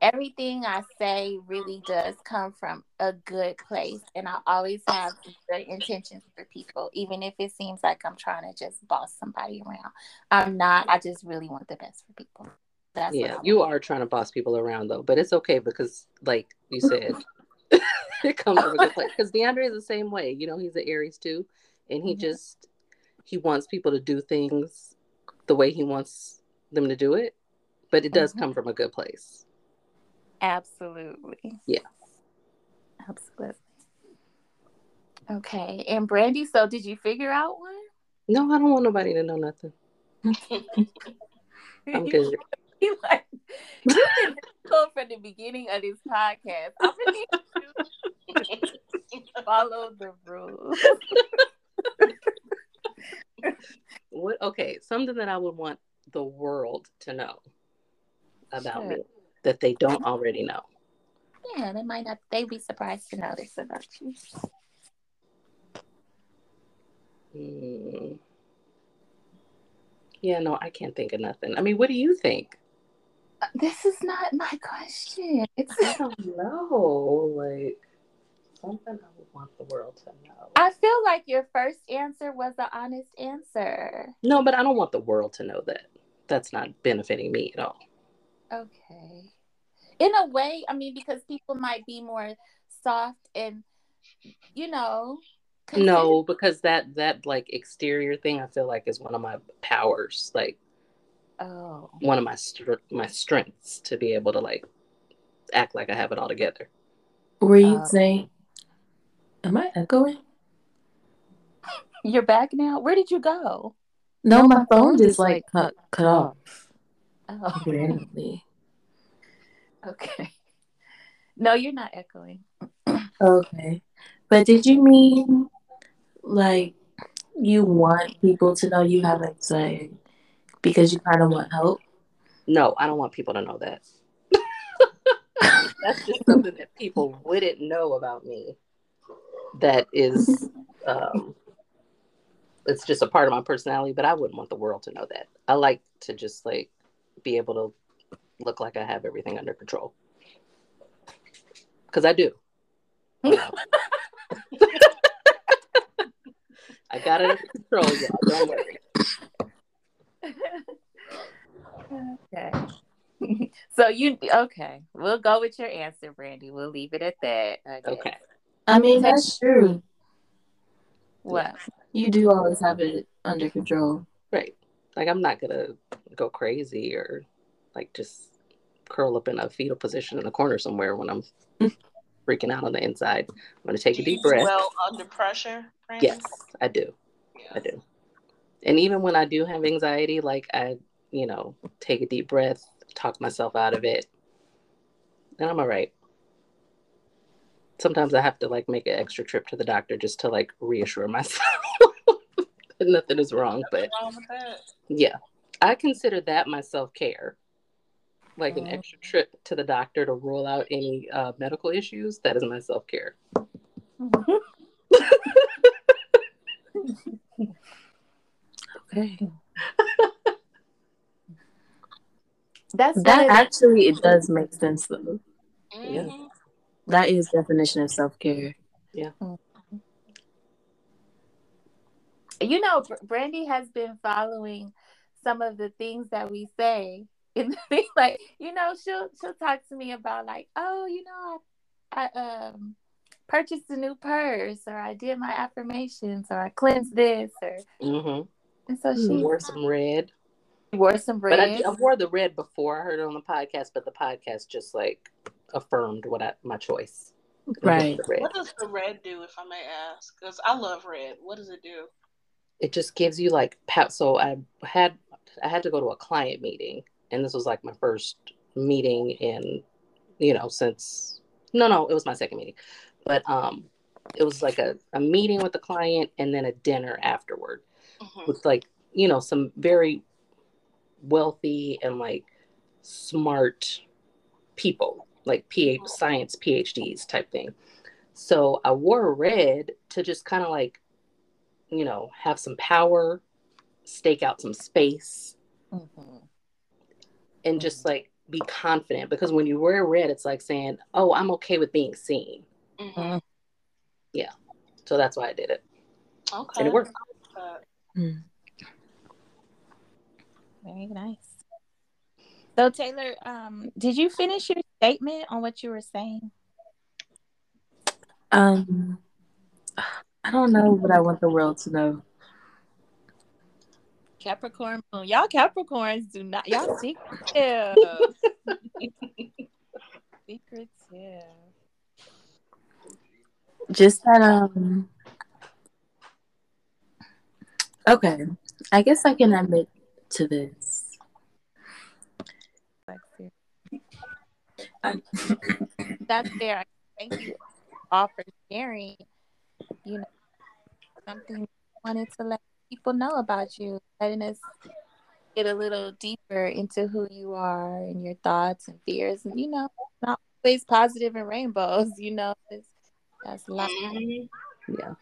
everything I say really does come from a good place. And I always have good intentions for people, even if it seems like I'm trying to just boss somebody around. I'm not. I just really want the best for people. That's yeah, you are trying to boss people around though, but it's okay because, like you <laughs> said, <laughs> it comes from a good place. Because DeAndre is the same way. You know, he's an Aries too, and he mm-hmm. just he wants people to do things the way he wants them to do it, but it does mm-hmm. come from a good place. Absolutely. Yeah. Absolutely. Okay. And Brandy, so did you figure out one? No, I don't want nobody to know nothing. <laughs> I'm good. <laughs> You like you've been difficult from the beginning of this podcast. I'm gonna follow the rules. <laughs> what okay, something that I would want the world to know about sure. me that they don't already know. Yeah, they might not. They'd be surprised to know this about you. Mm. Yeah, no, I can't think of nothing. I mean, what do you think? Uh, this is not my question. It's I <laughs> don't know. Like something I would want the world to know. I feel like your first answer was the honest answer. No, but I don't want the world to know that. That's not benefiting me at all. Okay in a way i mean because people might be more soft and you know consider- no because that that like exterior thing i feel like is one of my powers like oh. one of my my strengths to be able to like act like i have it all together. Were you um, saying am i echoing? You're back now? Where did you go? No, no my, phone, phone just like cut cut off. Oh. Randomly Okay. <laughs> No, you're not echoing. okay. But did you mean like you want people to know you have anxiety because you kind of want help? No, I don't want people to know that. That's just <laughs> something that people wouldn't know about me. That is, um, it's just a part of my personality, but I wouldn't want the world to know that. I like to just like be able to look like I have everything under control. Because I do. <laughs> Um, <laughs> I got it under control, y'all. Don't worry. Okay. <laughs> so you okay? We'll go with your answer, Brandy. We'll leave it at that. Okay. I mean that's true. What? You do always have it under control. Right. Like I'm not gonna go crazy or like just curl up in a fetal position in the corner somewhere when I'm <laughs> freaking out on the inside. I'm going to take Do a deep you breath. Well, under pressure. Brandon? Yes, I do. Yeah. I do. And even when I do have anxiety, like I, you know, take a deep breath, talk myself out of it, and I'm all right. Sometimes I have to like make an extra trip to the doctor just to like reassure <laughs> myself that nothing is wrong. But wrong yeah, I consider that my self care. Like an extra trip to the doctor to rule out any uh, medical issues. That is my self care. Okay. <laughs> That's That one actually it does make sense though. Yeah. Mhm. That is definition of self care. the- you know, Brandy has been following some of the things that we say. And <laughs> like, you know, she'll she'll talk to me about like, oh, you know, I, I um purchased a new purse, or I did my affirmations, or I cleansed this, or mm-hmm. and so she Wore some red. wore some red But I. I wore the red before I heard it on the podcast, but the podcast just like affirmed what I, my choice. Right. What does the red do, if I may ask? Because I love red. What does it do? It just gives you like pow- so I had I had to go to a client meeting and this was like my first meeting in you know since no no it was my second meeting but um it was like a, a meeting with the client and then a dinner afterward Mhm. with like you know some very wealthy and like smart people like PhD science PhDs type thing. So I wore red to just kind of like you know have some power, stake out some space Mhm. And just like be confident because when you wear red it's like saying, "Oh, I'm okay with being seen." Mhm. So that's why I did it. Okay. And it worked. Mm. Very nice. So Taylor, um, did you finish your statement on what you were saying? Um I don't know what I want the world to know. Capricorn moon. Y'all Capricorns do not y'all <laughs> secretive. secretive. Just that um Okay. I guess I can admit to this. Lexi. That's fair. Thank you all for sharing. You know, something you wanted to let people know about you, letting us get a little deeper into who you are and your thoughts and fears. And you know, not always positive and rainbows. You know, it's, that's life. mhm. Yeah.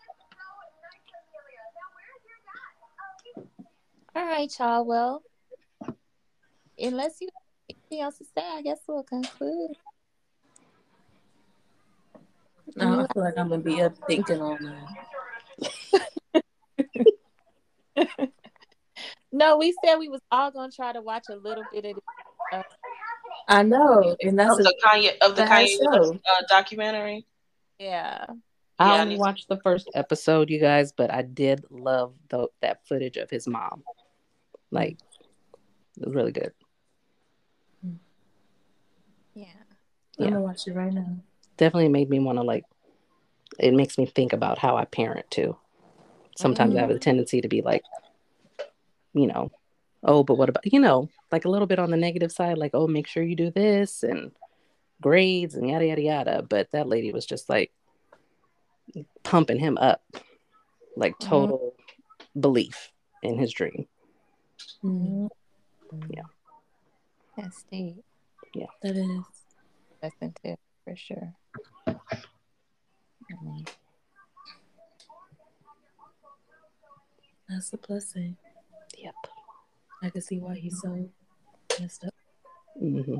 All right, y'all. Well, unless you have anything else to say, I guess we'll conclude. No, I feel like I'm gonna be up thinking all night. <laughs> <laughs> No, we said we was all gonna try to watch a little bit of it. I know, and that's Of the Kanye of the the Kanye show. Uh, documentary. Yeah. I Yeah, only need- watched the first episode, you guys, but I did love the, that footage of his mom. Like, it was really good. Yeah. I'm gonna watch it right now. Definitely made me want to, like, it makes me think about how I parent too. Sometimes I have a tendency to be like, you know, oh, but what about, you know, like a little bit on the negative side, like, oh, make sure you do this and grades and yada, yada, yada. But that lady was just like pumping him up, like total belief in his dream. Mm, Yeah. That's deep. Yeah. That is. Listen to for sure. Mhm. That's a blessing. Yep. I can see why he's so messed up. hmm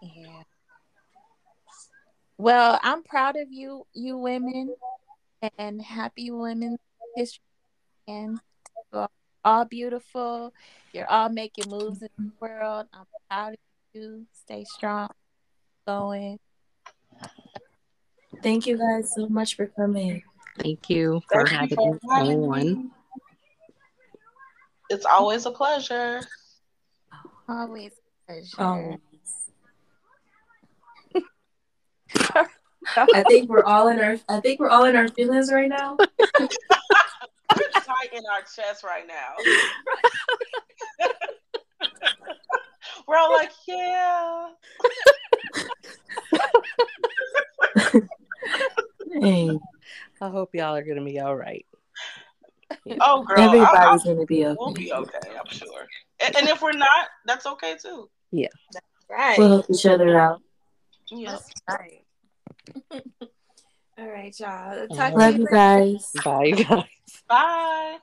Yeah. Well, I'm proud of you, you women, and happy Women's History. And you're all beautiful. You're all making moves in the world. I'm proud of you. Stay strong. Going. Thank you guys so much for coming. Thank you for Thank you having for me on. It's always a pleasure. Always a Um, <laughs> I think we're all in our. I think we're all in our feelings right now. <laughs> We're tight in our chest right now. <laughs> we're all like, yeah. Hey, I hope y'all are gonna be all right. <laughs> Oh, girl, everybody's I, I, gonna be okay. we'll be okay. I'm sure. And, and if we're not, that's okay too. Yeah, Right. We'll help each other out. Yeah. right. <laughs> All right, y'all. Talk Love to you you guys. Bye, guys. Bye.